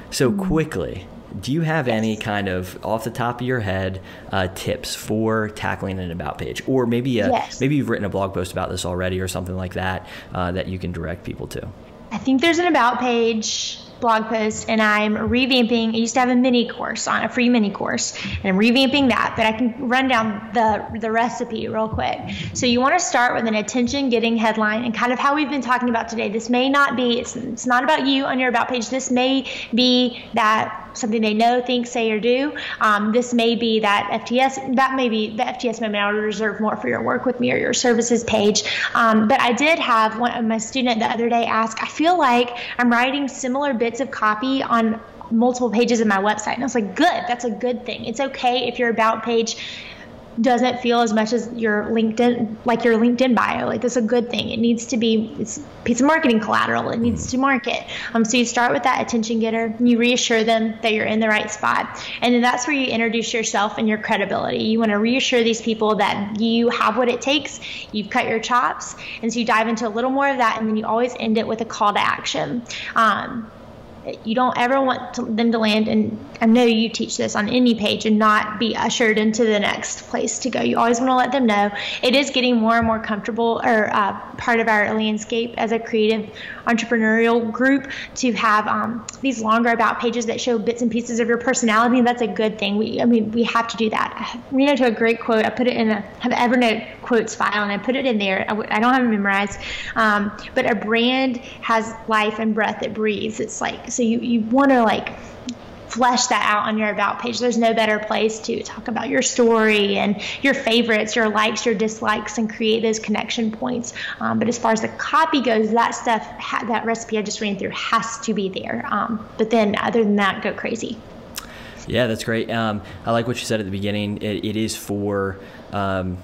So mm-hmm. quickly, do you have any kind of off the top of your head uh, tips for tackling an about page, or maybe a, yes. maybe you've written a blog post about this already, or something like that uh, that you can direct people to? I think there's an about page blog post and I'm revamping. I used to have a mini course on a free mini course, and I'm revamping that. But I can run down the the recipe real quick. So you want to start with an attention getting headline and kind of how we've been talking about today. This may not be. It's it's not about you on your about page. This may be that something they know, think, say, or do. Um, this may be that FTS, that may be the FTS I would reserve more for your work with me or your services page. Um, but I did have one of my student the other day ask, I feel like I'm writing similar bits of copy on multiple pages of my website. And I was like, good, that's a good thing. It's okay if your about page doesn't feel as much as your LinkedIn, like your LinkedIn bio. Like that's a good thing. It needs to be it's a piece of marketing collateral. It needs to market. Um, so you start with that attention getter. You reassure them that you're in the right spot, and then that's where you introduce yourself and your credibility. You want to reassure these people that you have what it takes. You've cut your chops, and so you dive into a little more of that, and then you always end it with a call to action. Um, you don't ever want to, them to land, and I know you teach this on any page, and not be ushered into the next place to go. You always want to let them know. It is getting more and more comfortable, or uh, part of our landscape as a creative entrepreneurial group to have um, these longer about pages that show bits and pieces of your personality. And that's a good thing. We, I mean, we have to do that. You know, to a great quote. I put it in a have Evernote quotes file, and I put it in there. I, I don't have it memorized, um, but a brand has life and breath. It breathes. It's like so you you want to like flesh that out on your about page. There's no better place to talk about your story and your favorites, your likes, your dislikes, and create those connection points. Um, but as far as the copy goes, that stuff, that recipe I just ran through has to be there. Um, but then other than that, go crazy. Yeah, that's great. Um, I like what you said at the beginning. it, it is for um,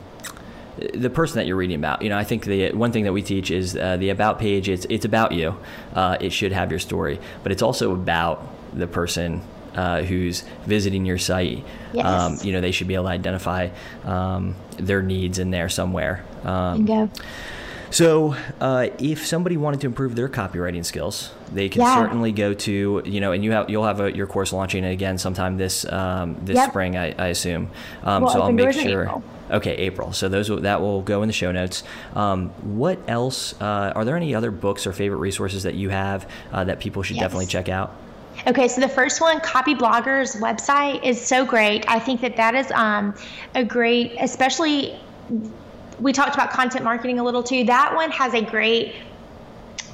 the person that you're reading about. You know, I think the one thing that we teach is uh, the about page. It's it's about you. Uh, it should have your story, but it's also about the person uh, who's visiting your site. Yes. Um, you know, they should be able to identify um, their needs in there somewhere. Um, Bingo. So, uh, if somebody wanted to improve their copywriting skills, they can yeah. certainly go to you know, and you have you'll have a, your course launching again sometime this um, this yep. spring, I, I assume. Um, well, so I'll make sure. Okay, April. So those that will go in the show notes. Um, what else? Uh, are there any other books or favorite resources that you have uh, that people should yes. definitely check out? Okay, so the first one, Copyblogger's website, is so great. I think that that is um, a great, especially we talked about content marketing a little too. That one has a great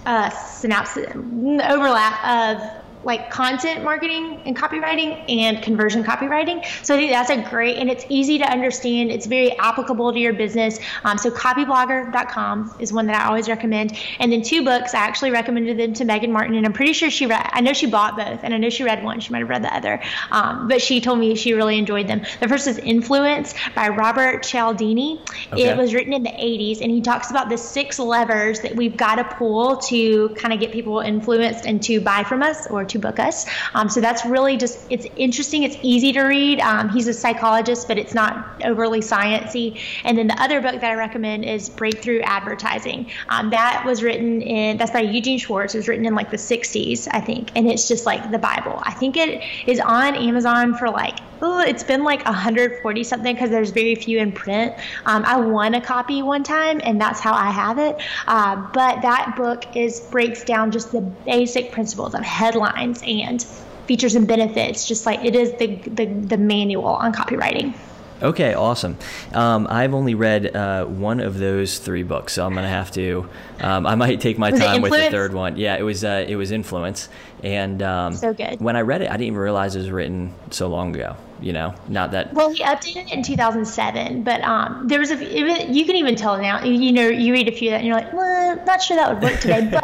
uh, synopsis overlap of like content marketing and copywriting and conversion copywriting. So I think that's a great and it's easy to understand. It's very applicable to your business. Um, so copyblogger.com is one that I always recommend. And then two books, I actually recommended them to Megan Martin, and I'm pretty sure she read. I know she bought both, and I know she read one. She might have read the other, um, but she told me she really enjoyed them. The first is Influence by Robert Cialdini. Okay. It was written in the 80s, and he talks about the six levers that we've got to pull to kind of get people influenced and to buy from us or to book us. Um, so that's really just it's interesting. It's easy to read. Um, he's a psychologist, but it's not overly sciency. And then the other book that I recommend is Breakthrough Advertising. Um, that was written in that's by Eugene Schwartz. It was written in like the 60s, I think, and it's just like the Bible. I think it is on Amazon for like oh, it's been like 140 something because there's very few in print. Um, I won a copy one time, and that's how I have it. Uh, but that book is breaks down just the basic principles of headlines and features and benefits, just like it is the the, the manual on copywriting. Okay, awesome. Um, I've only read uh, one of those three books, so I'm gonna have to. Um, I might take my was time with the third one. Yeah, it was. Uh, it was Influence, and um, so good. When I read it, I didn't even realize it was written so long ago. You know, not that. Well, he updated it in 2007, but um, there was a. You can even tell now. You know, you read a few of that, and you're like, well, not sure that would work today, but.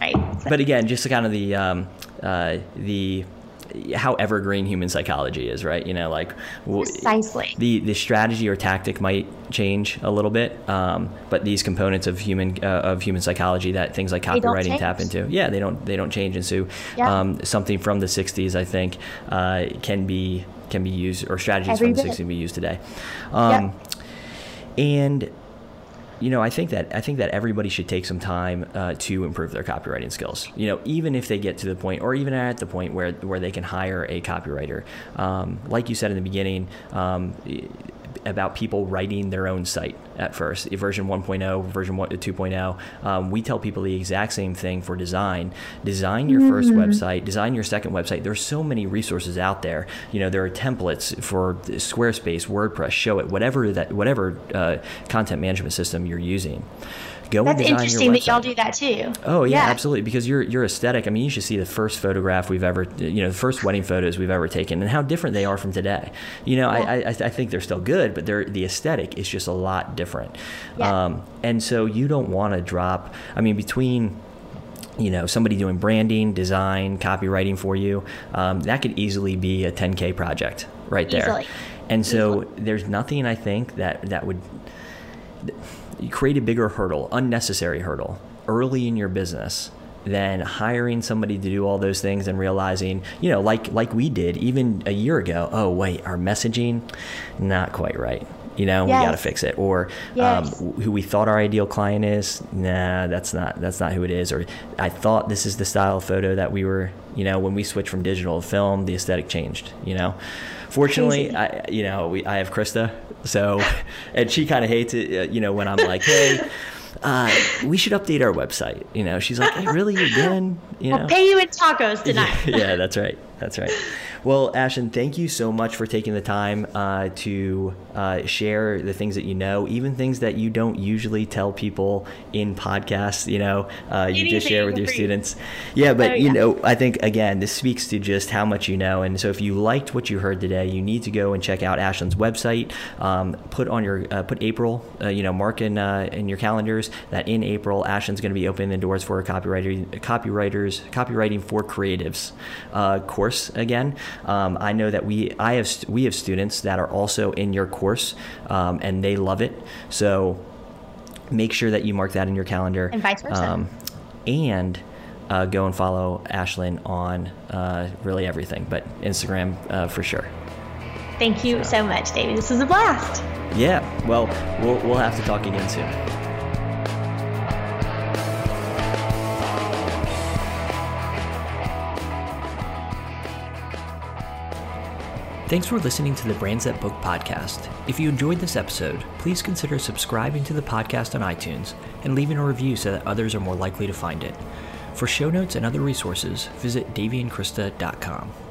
right. So. But again, just kind of the um, uh, the how evergreen human psychology is, right? You know, like precisely the the strategy or tactic might change a little bit, um, but these components of human uh, of human psychology that things like copywriting tap into, yeah, they don't they don't change. And so, yeah. um, something from the '60s, I think, uh, can be can be used, or strategies Every from the '60s can be used today. Um, yep. And you know, I think that I think that everybody should take some time uh, to improve their copywriting skills. You know, even if they get to the point, or even at the point where where they can hire a copywriter. Um, like you said in the beginning, um, about people writing their own site at first, version 1.0, version 2.0. Um, we tell people the exact same thing for design. Design your mm-hmm. first website, design your second website. There's so many resources out there. You know, there are templates for Squarespace, WordPress, Showit, whatever that whatever uh, content management system you're using. Go That's interesting that y'all do that too. Oh yeah, yeah, absolutely. Because your your aesthetic. I mean, you should see the first photograph we've ever, you know, the first wedding photos we've ever taken, and how different they are from today. You know, yeah. I, I, I think they're still good, but they're the aesthetic is just a lot different. Yeah. Um, and so you don't want to drop. I mean, between you know somebody doing branding design copywriting for you um, that could easily be a 10k project right there easily. and so easily. there's nothing i think that that would you create a bigger hurdle, unnecessary hurdle, early in your business than hiring somebody to do all those things and realizing, you know, like like we did even a year ago, oh wait, our messaging not quite right. you know, Yes. we got to fix it. Or Yes. um, who we thought our ideal client is, nah, that's not that's not who it is. Or I thought this is the style of photo that we were, you know, when we switched from digital to film, the aesthetic changed. You know, fortunately, Crazy. I you know we I have Krista, so and she kind of hates it. uh, You know, when I'm like, hey. Uh, we should update our website. You know, she's like, "Hey, really? You're again?" You know, I'll pay you in tacos tonight. yeah, that's right. That's right. Well, Ashlyn, thank you so much for taking the time uh, to uh, share the things that you know, even things that you don't usually tell people in podcasts. You know, uh, you just share with your you. students. Yeah, but Oh, you know, I think again, this speaks to just how much you know. And so, if you liked what you heard today, you need to go and check out Ashlyn's website. Um, put on your uh, put April. Uh, you know, mark in uh, in your calendars that in April, Ashlyn's going to be opening the doors for a copywriter, copywriters, copywriting for creatives uh, course again. Um, I know that we I have we have students that are also in your course, um, and they love it. So make sure that you mark that in your calendar. And vice versa. Um, and uh, go and follow Ashlyn on uh, really everything, but Instagram uh, for sure. Thank you so much, David. This was a blast. Yeah. Well, we'll we'll have to talk again soon. Thanks for listening to the Brands That Book podcast. If you enjoyed this episode, please consider subscribing to the podcast on iTunes and leaving a review so that others are more likely to find it. For show notes and other resources, visit daveyandkrista.com.